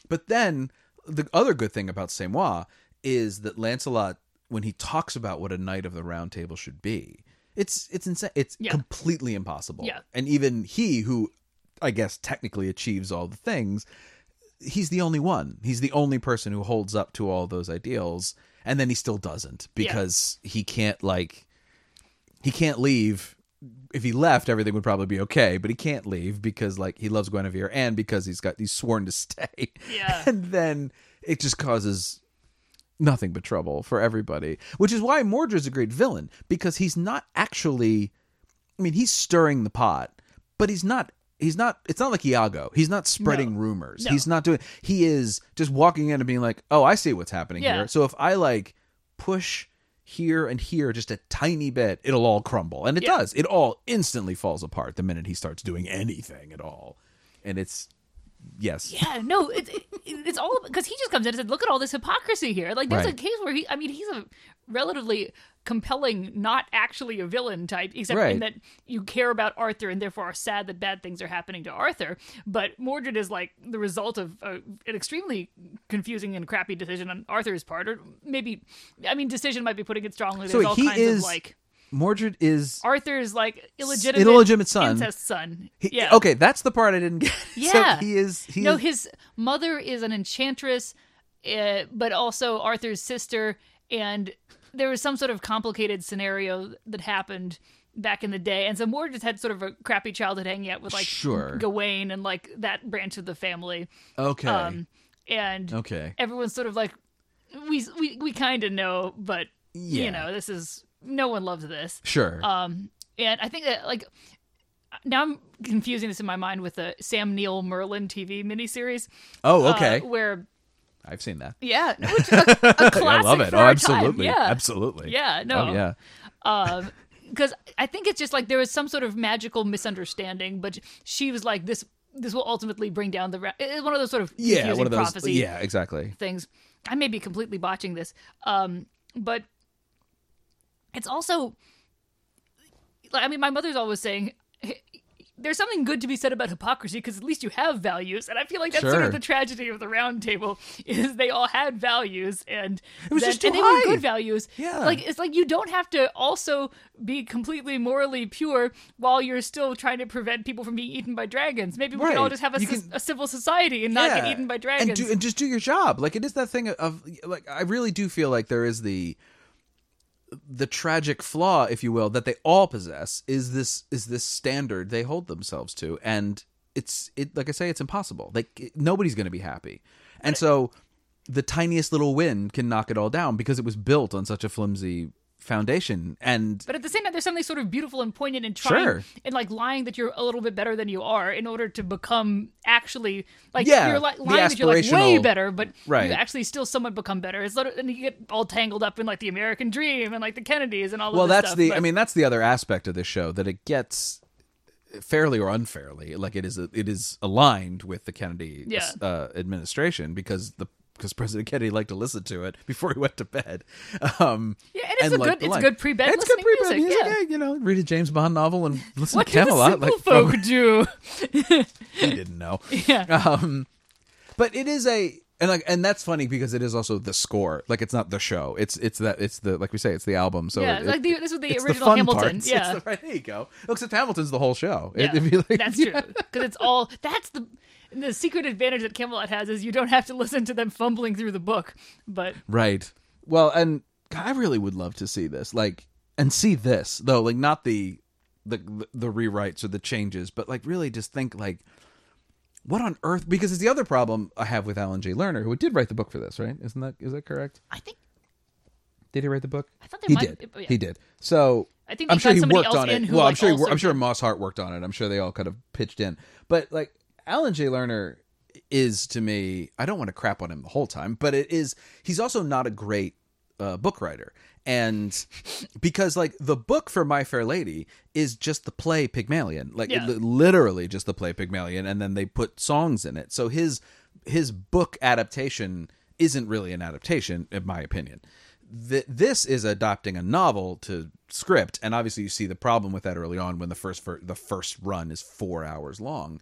But then the other good thing about C'est Moi is that Lancelot, when he talks about what a knight of the round table should be, it's it's insane. It's Yeah. completely impossible. Yeah. And even he, who I guess technically achieves all the things, he's the only one. He's the only person who holds up to all those ideals, and then he still doesn't because he can't like he can't leave. If he left, everything would probably be okay, but he can't leave because like he loves Guinevere and because he's got he's sworn to <laughs> stay. Yeah. and then it just causes nothing but trouble for everybody. Which is why Mordred's a great villain because he's not actually. I mean, he's stirring the pot, but he's not. He's not. It's not like Iago. He's not spreading No. rumors. No. He's not doing. He is just walking in and being like, "Oh, I see what's happening Yeah. here." So if I like push here and here just a tiny bit, it'll all crumble, and it Yeah. does. It all instantly falls apart the minute he starts doing anything at all, and it's yes, Yeah, no, it, it, it's all because he just comes in and said, "Look at all this hypocrisy here." Like, there's a case where he, I mean, he's a relatively compelling, not actually a villain type, except Right. in that you care about Arthur and therefore are sad that bad things are happening to Arthur. But Mordred is like the result of uh, an extremely confusing and crappy decision on Arthur's part, or maybe, I mean, decision might be putting it strongly. So There's all he kinds is of like Mordred is Arthur's like illegitimate, illegitimate son. incest son. He- yeah, Okay, that's the part I didn't get. <laughs> Yeah. so he is. He no, is, his mother is an enchantress, uh, but also Arthur's sister, and there was some sort of complicated scenario that happened back in the day, and so Mordred just had sort of a crappy childhood hanging out with like Sure. Gawain and like that branch of the family. Okay. Um, and okay. everyone's sort of like, we we we kind of know, but Yeah. you know, this is no one loves this. Sure. Um, and I think that like now I'm confusing this in my mind with the Sam Neill Merlin TV miniseries. oh, uh, okay. where I've seen that. yeah, <laughs> which, a, a classic I love it. Oh, absolutely. Yeah, Absolutely. Yeah, no. Oh, yeah. um because i think it's just like there was some sort of magical misunderstanding but she was like this this will ultimately bring down the ra- it's one of those sort of Yeah, one of those. prophecy Yeah, exactly. things i may be completely botching this um but it's also like i mean my mother's always saying there's something good to be said about hypocrisy because at least you have values, and I feel like that's sort of the tragedy of the Round Table <laughs> is they all had values, and It was then- just too and they were good values. Yeah. like it's like you don't have to also be completely morally pure while you're still trying to prevent people from being eaten by dragons. Maybe we can all just have a, can- a civil society and not get eaten by dragons. and do and just do your job. Like it is that thing of like I really do feel like there is the the tragic flaw, if you will, that they all possess is this is this standard they hold themselves to, and it's it like I say, it's impossible. Like nobody's going to be happy, and so the tiniest little win can knock it all down because it was built on such a flimsy foundation and But at the same time, there's something sort of beautiful and poignant in trying Sure. and like lying that you're a little bit better than you are in order to become actually like Yeah, you're lying that you're like way better, but Right. you actually still somewhat become better. It's of, and you get all tangled up in like the American dream and like the Kennedys and all. well that's stuff, the but- i mean that's the other aspect of this show that it gets fairly or unfairly like it is it is aligned with the kennedy Yeah. uh, administration because the because president kennedy liked to listen to it before he went to bed um Yeah, and it's a good- it's line. good pre-bed it's good pre-bed music, music, yeah. you know read a james bond novel and <laughs> listen what to do the camelot simple like folk from- do? he didn't know <laughs> Yeah. um but it is a and like and that's funny because it is also the score like it's not the show it's it's that it's the like we say it's the album so Yeah, it- like the- this was the original fun Hamilton, parts. yeah. The, right, there you go except hamilton's the whole show It- Yeah, it'd be like- that's <laughs> yeah. true because it's all that's the the secret advantage that Camelot has is you don't have to listen to them fumbling through the book, but Right. Well, and I really would love to see this, like, and see this though, like not the the the rewrites or the changes, but like really just think like, what on earth? Because it's the other problem I have with Alan Jay Lerner, who did write the book for this, right? Isn't that is that correct? I think Did he write the book? I thought there he might- did. yeah. He did. So I think I'm sure he worked on it. who, Well, I'm sure. He, I'm sure Moss Hart worked on it. I'm sure they all kind of pitched in. But like Alan Jay Lerner is to me, I don't want to crap on him the whole time, but it is. He's also not a great uh, book writer, and because like the book for My Fair Lady is just the play Pygmalion, like Yeah. li- literally just the play Pygmalion, and then they put songs in it. So his his book adaptation isn't really an adaptation, in my opinion. Th- this is adopting a novel to script, and obviously you see the problem with that early on when the first fir- the first run is four hours long,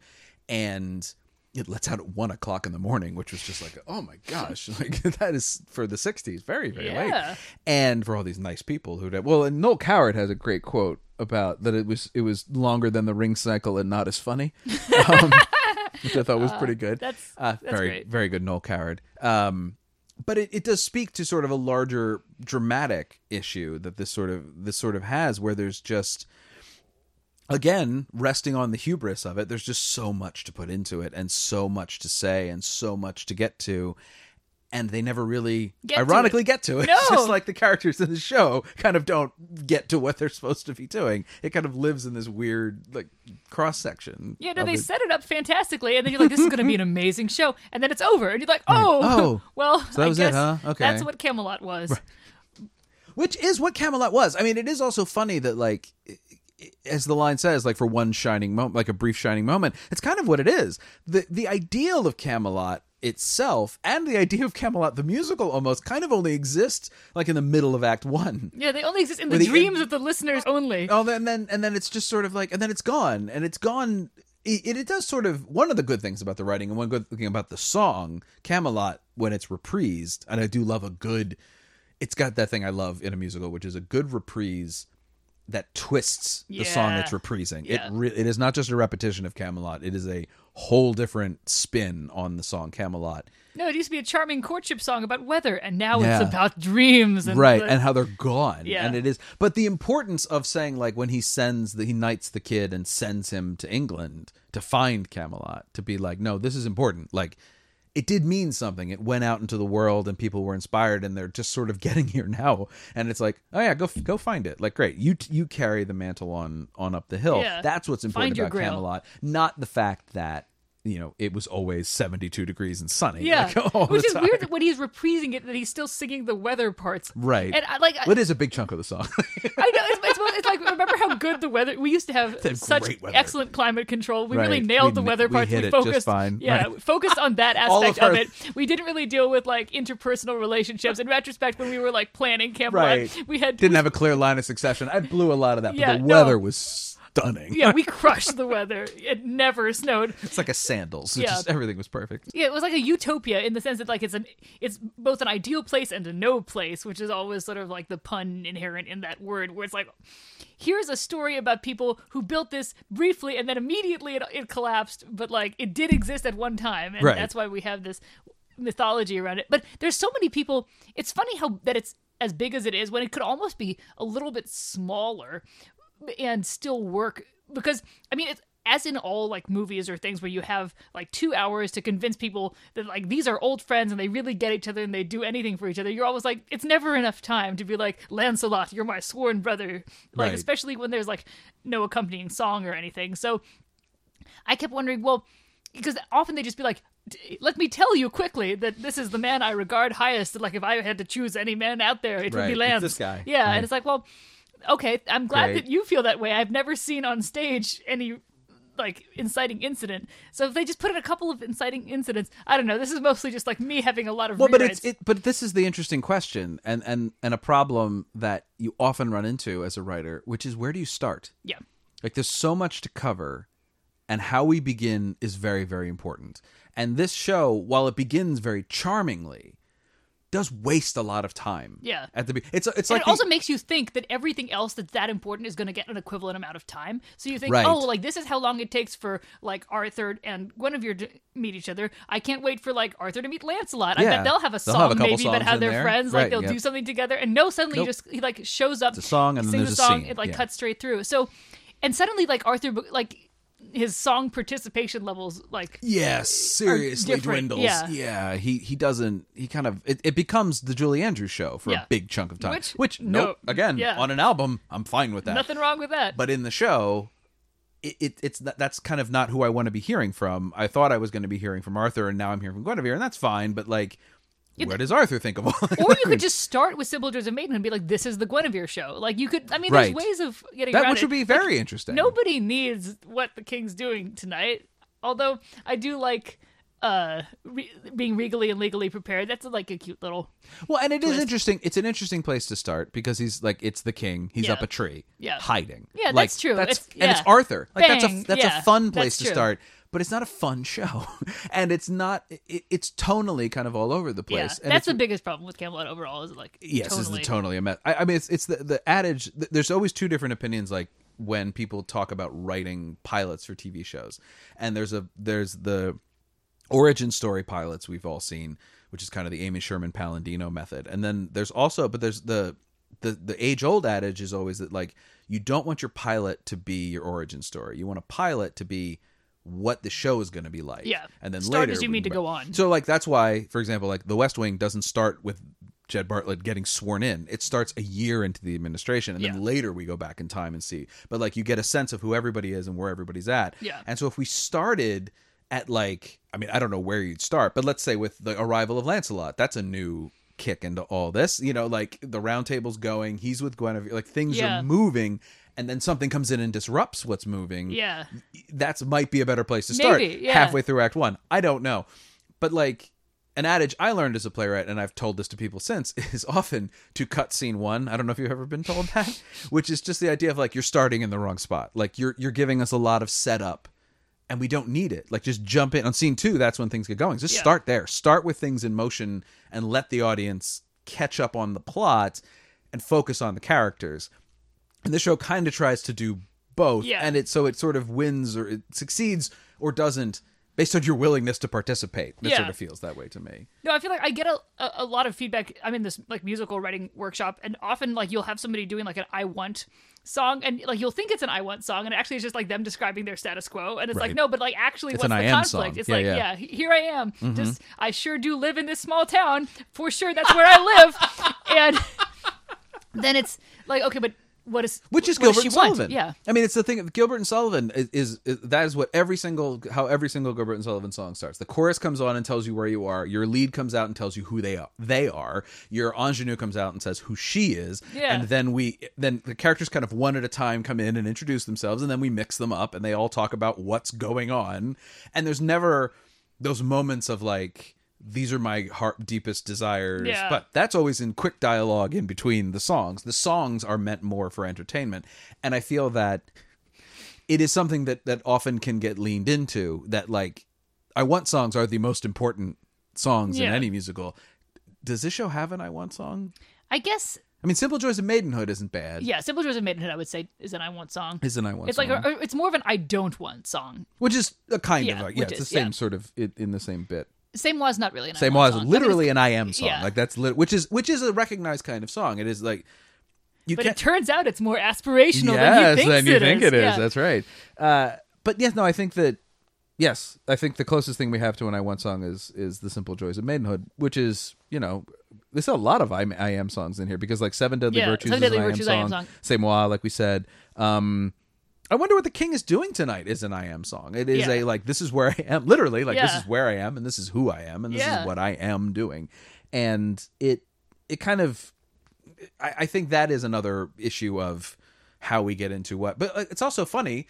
and it lets out at one o'clock in the morning, which was just like, oh my gosh, <laughs> like that is for the '60s, very very Yeah. late, and for all these nice people who well, and Noel Coward has a great quote about that it was it was longer than the ring cycle and not as funny. <laughs> Um, which I thought was pretty good. that's- uh, that's very great. very good, Noel Coward. Um, but it, it does speak to sort of a larger dramatic issue that this sort of this sort of has, where there's just again resting on the hubris of it. There's just so much to put into it, and so much to say, and so much to get to. And they never really, Get ironically, it. get to it. <laughs> No. Just like the characters in the show kind of don't get to what they're supposed to be doing. It kind of lives in this weird, like, cross section. Yeah, no, they set it up fantastically, and then you're like, "This is going to be an <laughs> amazing show," and then it's over, and you're like, "Oh, Oh, <laughs> well, so that was it, huh? Okay. that's what Camelot was." which is what Camelot was. I mean, it is also funny that like as the line says, like for one shining moment, like a brief shining moment, it's kind of what it is. The the ideal of Camelot itself and the idea of Camelot the musical almost kind of only exists like in the middle of act 1. Yeah, they only exist in the the- dreams of the listeners only. Oh, and then and then it's just sort of like, and then it's gone, and it's gone. It, it does sort of one of the good things about the writing, and one good thing about the song Camelot when it's reprised, and I do love a good. It's got that thing I love in a musical, which is a good reprise that twists the song Yeah. it's reprising. Yeah. It re- it is not just a repetition of Camelot. It is a whole different spin on the song Camelot. No, it used to be a charming courtship song about weather, and now Yeah. it's about dreams and right the- and how they're gone Yeah. and it is but the importance of saying like when he sends the he knights the kid and sends him to england to find camelot to be like no this is important like it did mean something. It went out into the world and people were inspired and they're just sort of <laughs> getting here now. And it's like oh yeah go go find it. Like great. You you carry the mantle on on up the hill. Yeah. that's what's important Find about camelot. Not the fact that you know it was always 72 degrees and sunny Yeah, like, <laughs> which the is time. weird that when he's reprising it that he's still singing the weather parts. right And I like well, it is a big chunk of the song <laughs> I know it's, it's, it's like remember how good the weather we used to have such excellent climate control. We really nailed We the weather we parts. hit we it just focused fine. Yeah, Right. focused on that <laughs> All of aspect of, it. We didn't really deal with like interpersonal relationships. In retrospect, when we were like planning Camp Right. we had didn't have a clear line of succession. I blew a lot of that, Yeah, but the no. weather was stunning. yeah, we <laughs> crushed the weather. It never snowed. it's like a sandals. It Yeah. just everything was perfect. Yeah, it was like a utopia in the sense that like it's an it's both an ideal place and a no place, which is always sort of like the pun inherent in that word, where it's like here's a story about people who built this briefly and then immediately it, it collapsed, but like it did exist at one time, and Right. that's why we have this mythology around it. But there's so many people. It's funny how that it's as big as it is when it could almost be a little bit smaller and still work because I mean it's as in all like movies or things where you have like two hours to convince people that like these are old friends and they really get each other and they do anything for each other. You're always like it's never enough time to be like Lancelot, you're my sworn brother. Like Right. especially when there's like no accompanying song or anything. So I kept wondering, well, because often they just be like, "Let me tell you quickly that this is the man I regard highest. Like if I had to choose any man out there, it would Right, be it's Lance." this guy. Yeah, Right. and it's like, well, okay, I'm glad Great. that you feel that way. I've never seen on stage any like inciting incident. So if they just put in a couple of inciting incidents, I don't know. This is mostly just like me having a lot of Well, but it's it, but this is the interesting question, and and and a problem that you often run into as a writer, which is where do you start? yeah. Like there's so much to cover, and how we begin is very very important. And this show, while it begins very charmingly, does waste a lot of time. Yeah. At the be- it's it's And like it the- also makes you think that everything else that's that important is going to get an equivalent amount of time. So you think, Right. oh, like this is how long it takes for like Arthur and Guinevere to meet each other. I can't wait for like Arthur to meet Lancelot. I bet they'll have a They'll song have a maybe about how in they're there. friends. Right, like they'll yep. do something together. And no, suddenly Nope. he just he like shows up, It's a song, and then there's a a song. scene. It like Yeah. cuts straight through. So, and suddenly like Arthur like his song participation levels like yeah seriously dwindles. yeah. Yeah. he he doesn't. He kind of it, it becomes the Julie Andrews show for Yeah. a big chunk of time. Which- Which, no, nope, again yeah. on an album, I'm fine with that. nothing wrong with that. But in the show, it, it it's that's kind of not who I want to be hearing from. I thought I was going to be hearing from Arthur, and now I'm hearing from Guinevere, and that's fine. But like, where does Arthur think of all? <laughs> or you could just start with Dreams of Maiden and be like, "This is the Guinevere show." Like you could, I mean, Right. there's ways of getting that around which it. would be very interesting. Nobody needs what the king's doing tonight. Although I do like uh re- being regally and legally prepared. That's like a cute little Well, and it is interesting. It's an interesting place to start because he's like it's the king. He's Yeah. up a tree, Yeah. hiding. Yeah, Like, that's true. That's, It's- and it's yeah. Arthur. Like that's Bang. a that's Yeah, a fun that's place to true. start. But it's not a fun show, <laughs> and it's not. It, it's tonally kind of all over the yeah. place. and That's the biggest problem with Camelot overall. Is like yes, tonally. is the totally a mess. I, I mean, it's it's the the adage. There's always two different opinions. Like when people talk about writing pilots for TV shows, and there's a there's the origin story pilots we've all seen, which is kind of the Amy Sherman Palladino method. And then there's also, but there's the the the age old adage is always that like you don't want your pilot to be your origin story. You want a pilot to be what the show is going to be like. Yeah. and then Start later as you mean to go- on. So like that's why, for example, like The West Wing doesn't start with Jed Bartlet getting sworn in. It starts a year into the administration, and Yeah. then later we go back in time and see. But like you get a sense of who everybody is and where everybody's at. Yeah. And so if we started at like, I mean, I don't know where you'd start, but let's say with the arrival of Lancelot, that's a new kick into all this. You know, like the round table's going, he's with Guinevere, like things Yeah. are moving, and then something comes in and disrupts what's moving. Yeah. That's might be a better place to start. Maybe, yeah. Halfway through Act One, I don't know, but like. An adage I learned as a playwright, and I've told this to people since, <laughs> is often to cut scene one. I don't know if you've ever been told that, <laughs> which is just the idea of like you're starting in the wrong spot. Like you're you're giving us a lot of setup and we don't need it. Like just jump in on scene two. That's when things get going. Just Yeah. start there. Start with things in motion and let the audience catch up on the plot and focus on the characters. And this show kind of tries to do both, Yeah. and it so it sort of wins or it succeeds or doesn't based on your willingness to participate. It Yeah. sort of feels that way to me. No, I feel like I get a, a, lot of feedback. I'm in this like musical writing workshop, and often like you'll have somebody doing like an I want song, and like you'll think it's an I want song, and actually it's just like them describing their status quo, and it's Right. like no, but like actually, It's what's an the I am conflict? song. It's Yeah, like yeah. yeah. here I am. Mm-hmm. Just I sure do live in this small town for sure. That's where I live, <laughs> and <laughs> then it's like okay, but what is Which is Gilbert and want? Sullivan. Yeah, I mean, it's the thing. Gilbert and Sullivan is, is, is that is what every single how every single Gilbert and Sullivan song starts. The chorus comes on and tells you where you are. Your lead comes out and tells you who they are. They are. Your ingenue comes out and says who she is. Yeah. And then we then the characters kind of one at a time come in and introduce themselves, and then we mix them up, and they all talk about what's going on. And there's never those moments of like. These are my heart deepest desires, Yeah. but that's always in quick dialogue in between the songs. The songs are meant more for entertainment, and I feel that it is something that that often can get leaned into. That like, I want songs are the most important songs in any musical. Does this show have an I want song? I guess I mean, Simple Joys of Maidenhood isn't bad. yeah. Simple Joys of Maidenhood, I would say, is an I want song. is an I want. It's song, like a, it's more of an I don't want song. which is a kind Yeah, of like yeah, it's is- the same yeah. sort of it, in the same bit. Same was not really an Same was song. I mean, literally an I am song. yeah. Like that's lit- which is which is a recognized kind of song. It is like you but can't it turns out it's more aspirational yes, than he thinks you it think is. it is. Yeah. That's right. Uh, but yes, no, I think that yes, I think the closest thing we have to an I Want song is is the Simple Joys of Maidenhood, which is you know there's a lot of I, I am songs in here because like Seven Deadly Yeah, Virtues Seven is Deadly an I am Virtues, I Am song. song. C'est moi, like we said. Um, I wonder what the king is doing tonight is an I am song. It is Yeah. a like this is where I am <laughs> literally like this is where I am and this is who I am and this Yeah. is what I am doing. And it it kind of I, I think that is another issue of how we get into what. But uh, it's also funny.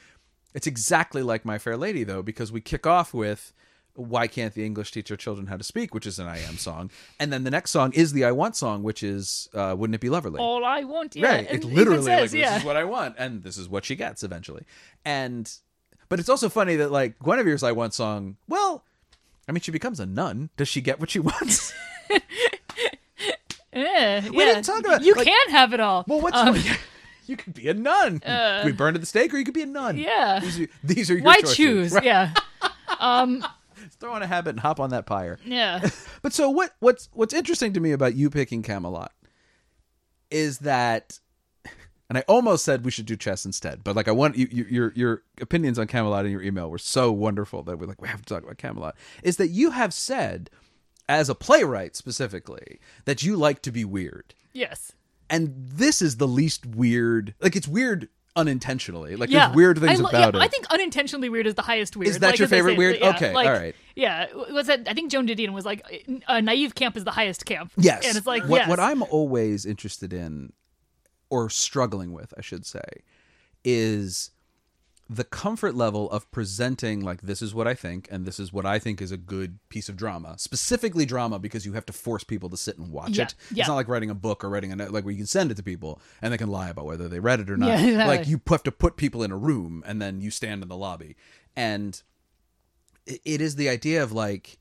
It's exactly like My Fair Lady, though, because we kick off with "Why Can't the English Teach Our Children How to Speak," which is an I Am song, and then the next song is the I Want song, which is uh, "Wouldn't It Be Loverly." All I want, yeah. right? and it literally says, like yeah. this is what I want, and this is what she gets eventually. And but it's also funny that like Guinevere's "I Want" song. Well, I mean, she becomes a nun. Does she get what she <laughs> wants? <laughs> Eh, We yeah. didn't talk about- You like- can have it all. Well, what's Um, you could be a nun. <laughs> could be burned at the stake, or you could be a nun. Yeah. these are, these are your Why choices. choose? Right. Yeah, Throw on a habit and hop on that pyre. yeah. <laughs> But so what? What's what's interesting to me about you picking Camelot is that, <laughs> and I almost said we should do chess instead, but like I want you, you, your your opinions on Camelot in your email were so wonderful that we're like we have to talk about Camelot. Is that you have said, as a playwright specifically, that you like to be weird. Yes. and this is the least weird. Like it's weird unintentionally. Like Yeah. there's weird things I, lo- about yeah, it. I think unintentionally weird is the highest weird. Is that like, your favorite weird? Yeah, Okay, like, all right. Yeah, was that? I think Joan Didion was like, uh, naive camp is the highest camp. yes, and it's like what yes. what I'm always interested in, or struggling with, I should say, is the comfort level of presenting like this is what I think and this is what I think is a good piece of drama. Specifically drama because you have to force people to sit and watch Yeah, it. yeah. It's not like writing a book or writing a note like where you can send it to people and they can lie about whether they read it or not. Yeah, exactly. Like you have to put people in a room and then you stand in the lobby. And it is the idea of like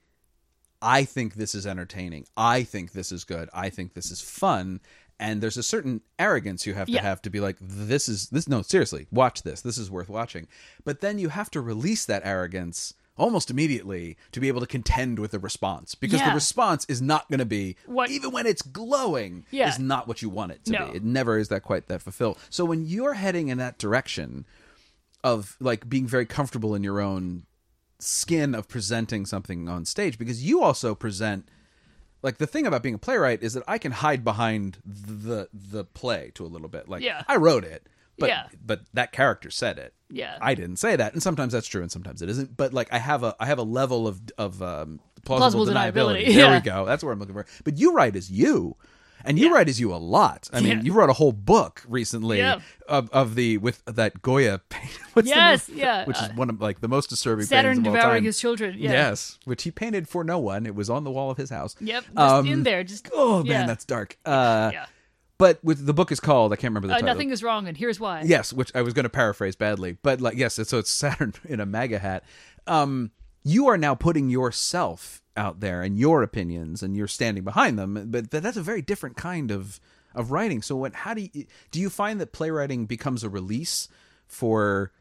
I think this is entertaining. I think this is good. I think this is fun. And there's a certain arrogance you have to Yeah. have to be like, this is this. No, seriously, watch this. This is worth watching. But then you have to release that arrogance almost immediately to be able to contend with the response because the response is not going to be What- even when it's glowing Yeah. is not what you want it to No. be. It never is that quite that fulfilled. So when you're heading in that direction of like being very comfortable in your own skin of presenting something on stage because you also present like the thing about being a playwright is that I can hide behind the the play to a little bit. Like Yeah. I wrote it, but Yeah. but that character said it. Yeah. I didn't say that, and sometimes that's true, and sometimes it isn't. But like I have a I have a level of of um, plausible, Plausible deniability. deniability, There yeah. we go. That's what I'm looking for. But you write as you. And you Yeah. write as you a lot. I mean, Yeah. you wrote a whole book recently Yeah. of, of the with that Goya <laughs> paint. What's Yes, yeah, which is one of like the most disturbing Saturn paintings of all devouring his children. Yeah. Yes, which he painted for no one. It was on the wall of his house. Yep. Just Um, in there. Just Oh man, that's dark. Uh, yeah. But with the book is called I can't remember the Uh, title. nothing is wrong, and here's why. Yes, which I was going to paraphrase badly, but like yes, so it's <laughs> Saturn in a MAGA hat. Um, you are now putting yourself out there and your opinions, and you're standing behind them. But that's a very different kind of of writing. So what how do you do you find that playwriting becomes a release for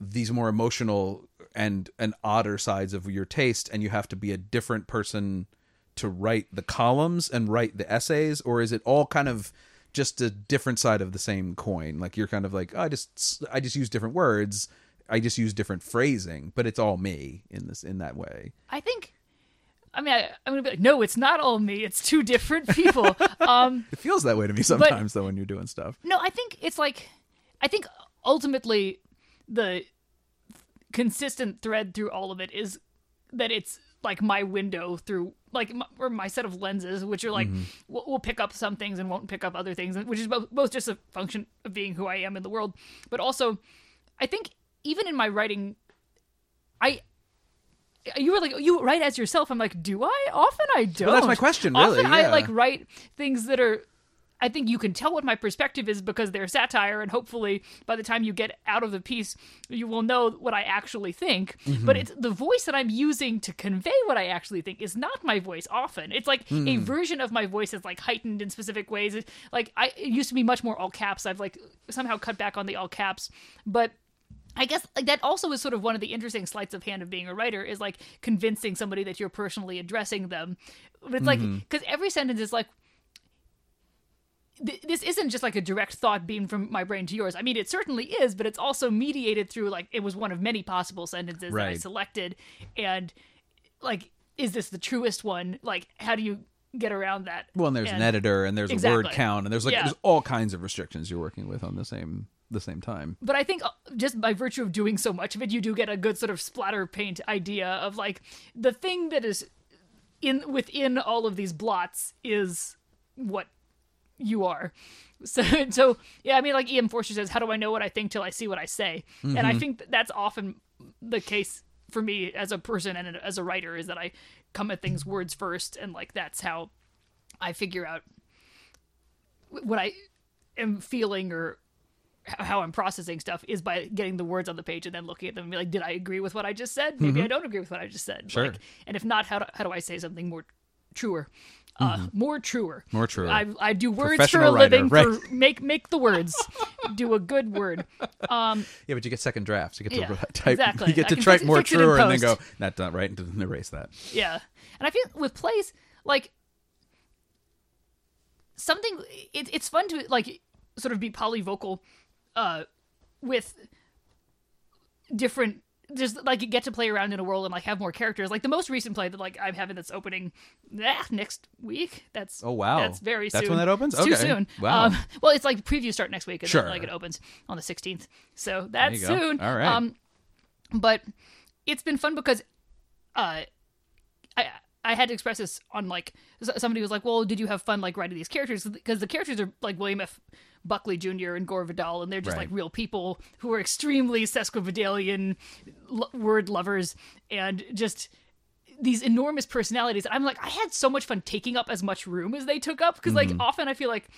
these more emotional and and odder sides of your taste and you have to be a different person to write the columns and write the essays or is it all kind of just a different side of the same coin like you're kind of like oh, i just i just use different words i just use different phrasing but it's all me in this in that way I think. I mean, I, I'm gonna be like, no, it's not all me. It's two different people. <laughs> um, it feels that way to me sometimes though when you're doing stuff no, I think it's like, I think ultimately, the consistent thread through all of it is that it's like my window through like my, or my set of lenses, which are like will will pick up some things and won't pick up other things, which is both, both just a function of being who I am in the world, but also, I think even in my writing, I you were like you write as yourself. I'm like, do I? Often I don't. that's my question, really, Often I like write things that are. I think you can tell what my perspective is because they're satire, and hopefully by the time you get out of the piece, you will know what I actually think. Mm-hmm. But it's the voice that I'm using to convey what I actually think is not my voice. Often, it's like Hmm. a version of my voice is like heightened in specific ways. It- Like I, it used to be much more all caps. I've like somehow cut back on the all caps, but I guess like that also is sort of one of the interesting sleights of hand of being a writer is like convincing somebody that you're personally addressing them. But it's like mm-hmm. because every sentence is like th- this isn't just like a direct thought beam from my brain to yours. I mean, it certainly is, but it's also mediated through like it was one of many possible sentences that I selected, and like is this the truest one? Like how do you get around that? well and there's an editor and there's a word count and there's like Yeah. there's all kinds of restrictions you're working with on the same the same time but I think uh, just by virtue of doing so much of it, you do get a good sort of splatter paint idea of like the thing that is in within all of these blots is what you are. <laughs> So, so yeah, I mean, like E.M. Forster says, "How do I know what I think till I see what I say?" And I think that that's often the case for me as a person and as a writer is that I come at things words first, and like that's how I figure out what I am feeling or how I'm processing stuff is by getting the words on the page and then looking at them and be like, did I agree with what I just said? Maybe I don't agree with what I just said. Mm-hmm. Sure. Like, and if not, how do, how do I say something more truer? Uh, more truer. Mm-hmm. More truer. I, I do words for a living. writer, For make make the words. <laughs> do a good word. Um, yeah but you get second drafts you get to Yeah, <laughs> type exactly. you get to type more truer and then go not right and then erase that Yeah. And I feel with plays, like something it, it's fun to like sort of be polyvocal uh with different just like you get to play around in a world and like have more characters. Like the most recent play that like I'm having that's opening ah, next week. That's Oh, wow. That's very That's soon. when that opens? It's too soon. Wow. Um, well, it's like previews start next week and Sure. then like it opens on the 16th. So that's soon. All right. Um, but it's been fun because uh I I had to express this on like somebody was like, "Well, did you have fun like writing these characters?" Because the characters are like William F. Buckley Jr. and Gore Vidal, and they're just Right. like real people who are extremely sesquipedalian l- word lovers and just these enormous personalities. I'm like, I had so much fun taking up as much room as they took up because Mm-hmm. like often I feel like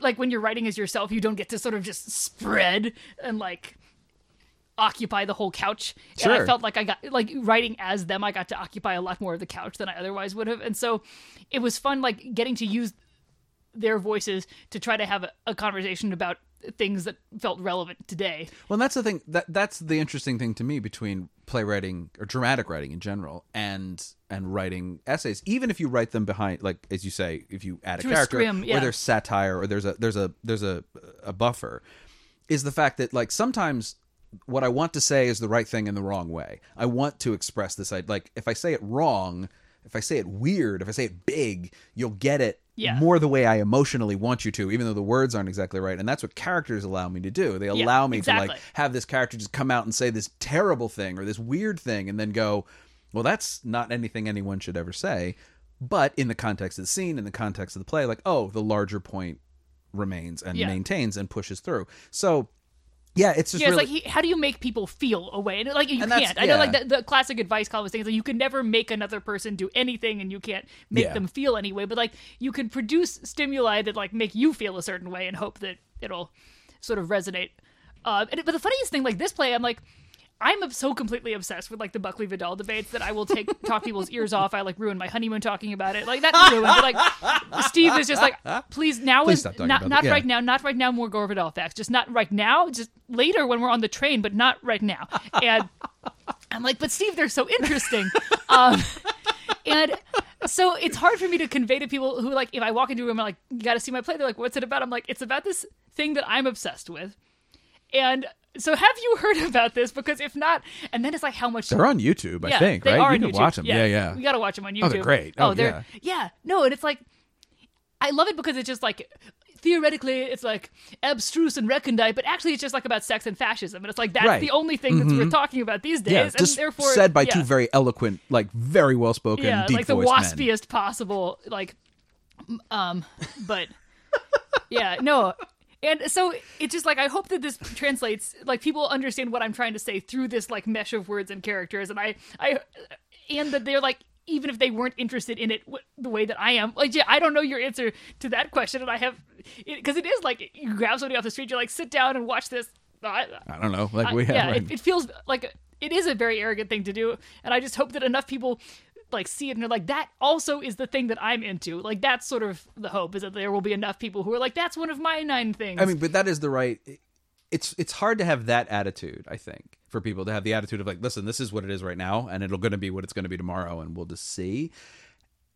like when you're writing as yourself, you don't get to sort of just spread and like occupy the whole couch. And I felt like I got like writing as them, I got to occupy a lot more of the couch than I otherwise would have. And so it was fun like getting to use their voices to try to have a, a conversation about things that felt relevant today. Well, that's the thing that that's the interesting thing to me between playwriting or dramatic writing in general and and writing essays. Even if you write them behind, like as you say, if you add a character scrim, yeah. or there's satire or there's a there's a there's a a buffer, is the fact that like sometimes what I want to say is the right thing in the wrong way. I want to express this. I like if I say it wrong. If I say it weird, if I say it big, you'll get it Yeah. more the way I emotionally want you to, even though the words aren't exactly right. And that's what characters allow me to do. They Yeah, allow me to like have this character just come out and say this terrible thing or this weird thing and then go, well, that's not anything anyone should ever say. But in the context of the scene, in the context of the play, like, oh, the larger point remains and Yeah. maintains and pushes through. So, yeah, it's just Yeah, it's really. like he, how do you make people feel a way? And like you And can't. I know, like the, the classic advice column thing is like you can never make another person do anything, and you can't make Yeah. them feel any way. But like you can produce stimuli that like make you feel a certain way, and hope that it'll sort of resonate. Uh, and, but the funniest thing, like this play, I'm like, I'm so completely obsessed with like the Buckley Vidal debates that I will take <laughs> talk people's ears off. I like ruin my honeymoon talking about it. Like that ruined. But like Steve is just like, please now Please is not not. Yeah. right now, not right now. More Gore Vidal facts, just not right now. Just later when we're on the train, but not right now. And I'm like, but Steve, they're so interesting. <laughs> um, and so it's hard for me to convey to people who like if I walk into a room and like you got to see my play. They're like, what's it about? I'm like, it's about this thing that I'm obsessed with. And so have you heard <laughs> about this? Because if not, and then it's like how much They're on YouTube, I yeah, think, they right? Are you on can YouTube. watch them. Yeah, yeah. We gotta watch them on YouTube. Oh, they're great. Oh, they're yeah. No, and it's like I love it because it's just like theoretically it's like abstruse and recondite, but actually it's just like about sex and fascism, and it's like that's Right. the only thing that's worth talking about these days. yeah, and just therefore said by yeah, two very eloquent, like very well spoken, yeah, like the voiced men. waspiest possible, like um, but yeah, no. And so it's just like I hope that this translates like people understand what I'm trying to say through this like mesh of words and characters. And I I and that they're like even if they weren't interested in it w- the way that I am like yeah I don't know your answer to that question. And I have because it is like you grab somebody off the street you're like sit down and watch this. I, I don't know, like I- we have. yeah, it, it feels like it is a very arrogant thing to do, and I just hope that enough people like see it and they're like, that also is the thing that I'm into. Like that's sort of the hope is that there will be enough people who are like, that's one of my nine things. I mean, but that is the right. It's it's hard to have that attitude. I think for people to have the attitude of like, listen, this is what it is right now, and it'll going to be what it's going to be tomorrow, and we'll just see.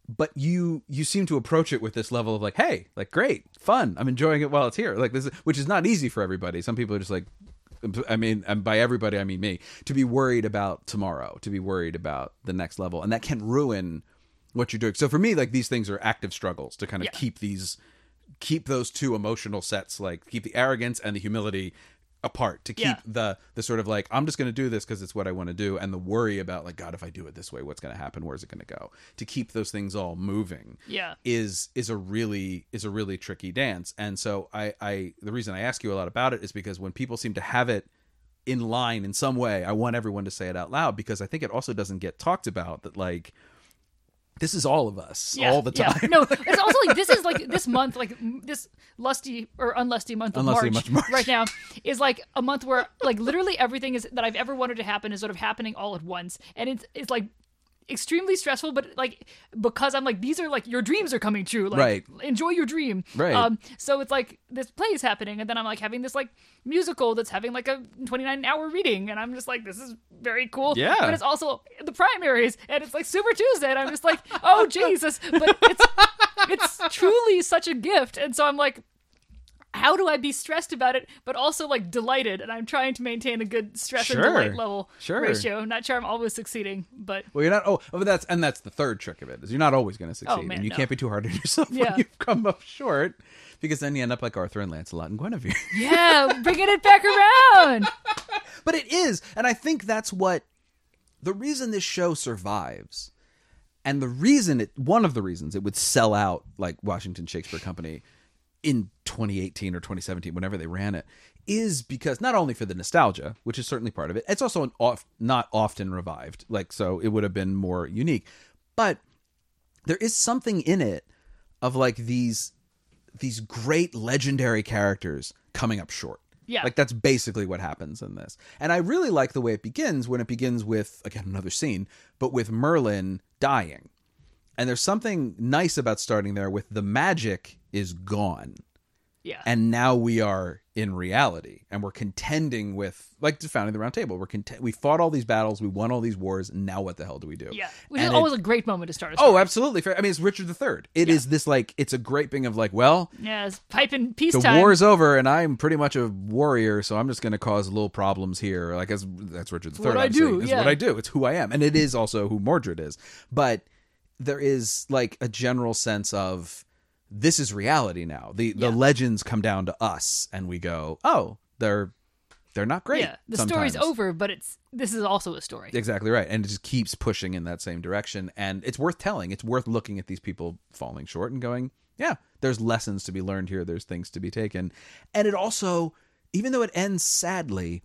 But you you seem to approach it with this level of like, hey, like great, fun. I'm enjoying it while it's here. Like this, is, which is not easy for everybody. Some people are just like, I mean, and by everybody I mean me. To be worried about tomorrow, to be worried about the next level, and that can ruin what you're doing. So for me, like these things are active struggles to kind of Yeah. keep these keep those two emotional sets like keep the arrogance and the humility apart to keep Yeah. the the sort of like i'm just going to do this because it's what i want to do and the worry about like god if i do it this way what's going to happen where's it going to go to keep those things all moving Yeah. is is a really is a really tricky dance and so i i the reason i ask you a lot about it is because when people seem to have it in line in some way i want everyone to say it out loud because i think it also doesn't get talked about that like this is all of us yeah, all the yeah. time No, <laughs> it's also like this is like this month, like this lusty or unlusty month of March, month of March. right now is like a month where like literally everything is that I've ever wanted to happen is sort of happening all at once, and it's it's like extremely stressful but like because i'm like these are like your dreams are coming true like Right. enjoy your dream Right. um so it's like this play is happening and then i'm like having this like musical that's having like a 29 hour reading and i'm just like this is very cool Yeah. but it's also the primaries and it's like super tuesday and i'm just like oh <laughs> jesus but it's it's truly such a gift and so i'm like how do I be stressed about it, but also like delighted? And I'm trying to maintain a good stress and Sure. delight level Sure. ratio. Not sure I'm always succeeding, but Well, you're not. Oh, but that's and that's the third trick of it is you're not always going to succeed, Oh, man, and you no. can't be too hard on yourself Yeah. when you come up short, because then you end up like Arthur and Lancelot and Guinevere. yeah, <laughs> bringing it back around. <laughs> but it is, and I think that's what the reason this show survives, and the reason it one of the reasons it would sell out like Washington Shakespeare Company in 2018 or 2017, whenever they ran it, is because not only for the nostalgia, which is certainly part of it, it's also an off, not often revived. Like, so it would have been more unique. But there is something in it of like these these great legendary characters coming up short. Yeah. Like that's basically what happens in this. And I really like the way it begins when it begins with again another scene, but with Merlin dying. And there's something nice about starting there with the magic is gone. Yeah. And now we are in reality and we're contending with like the founding the round table. We're content we fought all these battles, we won all these wars, and now what the hell do we do? yeah. Which And is it- always a great moment to start a Oh, absolutely. Fair. I mean, it's Richard the III. It is this like it's a great thing of like, well, yeah, it's piping the peacetime. war is over, and I'm pretty much a warrior, so I'm just going to cause little problems here. Like as that's Richard III. what I do, It's yeah. what I do. It's who I am, and it is also who Mordred is. But there is like a general sense of this is reality now. The the legends come down to us, and we go, oh, they're they're not great. yeah, the story's over, but it's this is also a story. Exactly right. And it just keeps pushing in that same direction. And it's worth telling. It's worth looking at these people falling short and going, yeah, there's lessons to be learned here. There's things to be taken. And it also, even though it ends sadly,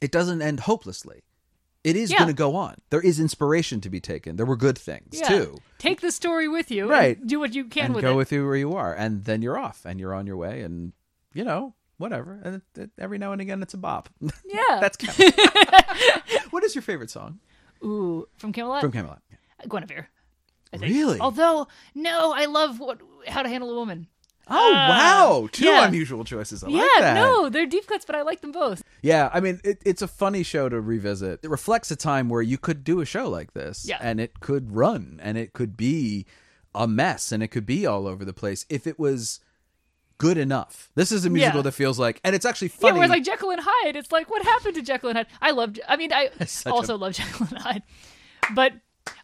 it doesn't end hopelessly. It is Yeah. going to go on. There is inspiration to be taken. There were good things Yeah. too. Take the story with you. Right. do what you can and with go it. with you where you are. And then you're off and you're on your way. And, you know, whatever. And it, it- every now and again, it's a bop. <laughs> Yeah. That's Camelot. <laughs> what is your favorite song Ooh, from Camelot? from Camelot? Guinevere. I think. Really? Although, no, I love what How to Handle a Woman. Oh uh, wow, two yeah. unusual choices. I yeah, like that. no, they're deep cuts, but I like them both. Yeah, I mean, it, it's a funny show to revisit. It reflects a time where you could do a show like this, Yeah. and it could run, and it could be a mess, and it could be all over the place if it was good enough. This is a musical Yeah. that feels like, and it's actually funny. Yeah, where like Jekyll and Hyde. It's like, what happened to Jekyll and Hyde? I loved. I mean, I <laughs> such a- also love <laughs> Jekyll and Hyde, but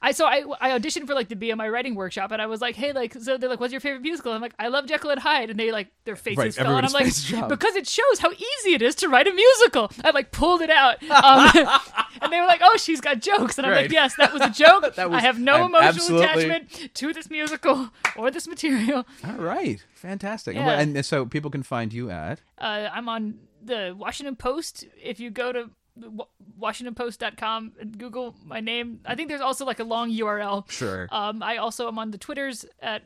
I so I I auditioned for like the BMI writing workshop, and I was like, hey, like, so they're like, what's your favorite musical? I'm like, I love Jekyll and Hyde, and they like their faces Right, fell, and I'm like, because it shows how easy it is to write a musical. I like pulled it out, um, <laughs> and they were like, oh, she's got jokes, and I'm Right. like, yes, that was a joke. <laughs> Was- I have no I'm emotional absolutely- attachment to this musical or this material. all right, fantastic. And Yeah. wh- And, so people can find you at uh, I'm on the Washington Post. If you go to WashingtonPost.com and Google my name, I think there's also like a long URL. Sure. Um, I also am on the Twitters at.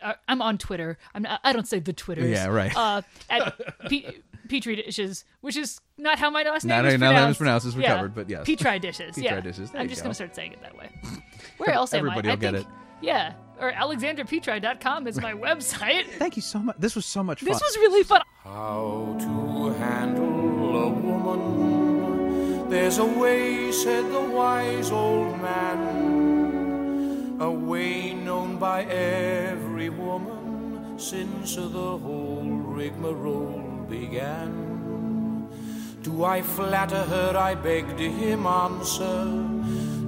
Uh, I'm on Twitter. I'm not, I don't say the Twitters. Yeah, right. Uh, at <laughs> P- Petri dishes, which is not how my last name Not is how pronounced. my name is pronounced, as we yeah. covered, but yes. Petri dishes. <laughs> Petri yeah. dishes, there I'm just go. gonna start saying it that way. Where else <laughs> am I? Everybody I will get it. Yeah. Or AlexandraPetri.com is my website. Thank you so much. This was so much fun. This was really fun. How to handle a woman. There's a way, said the wise old man. A way known by every woman since the whole rigmarole began. Do I flatter her? I begged him answer.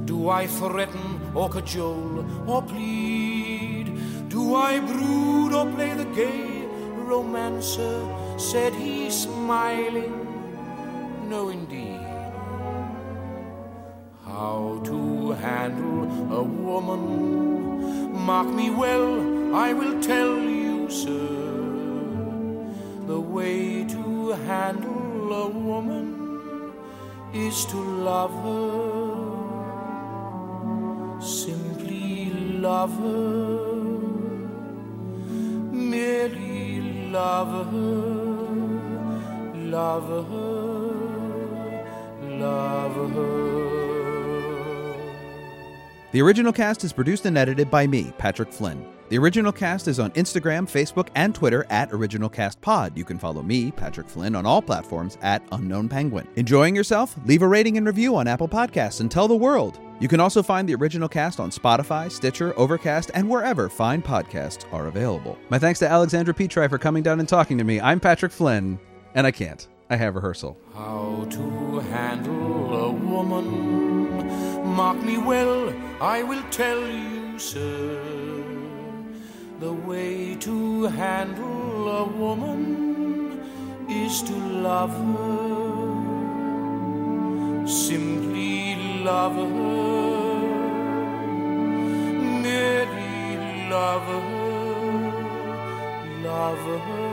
Do I threaten or cajole or plead? Do I brood or play the gay romancer? Said he smiling. No, indeed. How to handle a woman? Mark me well, I will tell you, sir. The way to handle a woman is to love her. Simply love her. Merely love her. Love her. Love her. The original cast is produced and edited by me, Patrick Flynn. The original cast is on Instagram, Facebook, and Twitter at Original Cast Pod. You can follow me, Patrick Flynn, on all platforms at Unknown Penguin. Enjoying yourself? Leave a rating and review on Apple Podcasts and tell the world. You can also find the original cast on Spotify, Stitcher, Overcast, and wherever fine podcasts are available. My thanks to Alexandra Petri for coming down and talking to me. I'm Patrick Flynn, and I can't. I have rehearsal. How to handle a woman. Mark me well, I will tell you, sir. The way to handle a woman is to love her. Simply love her. Merely love her. Love her.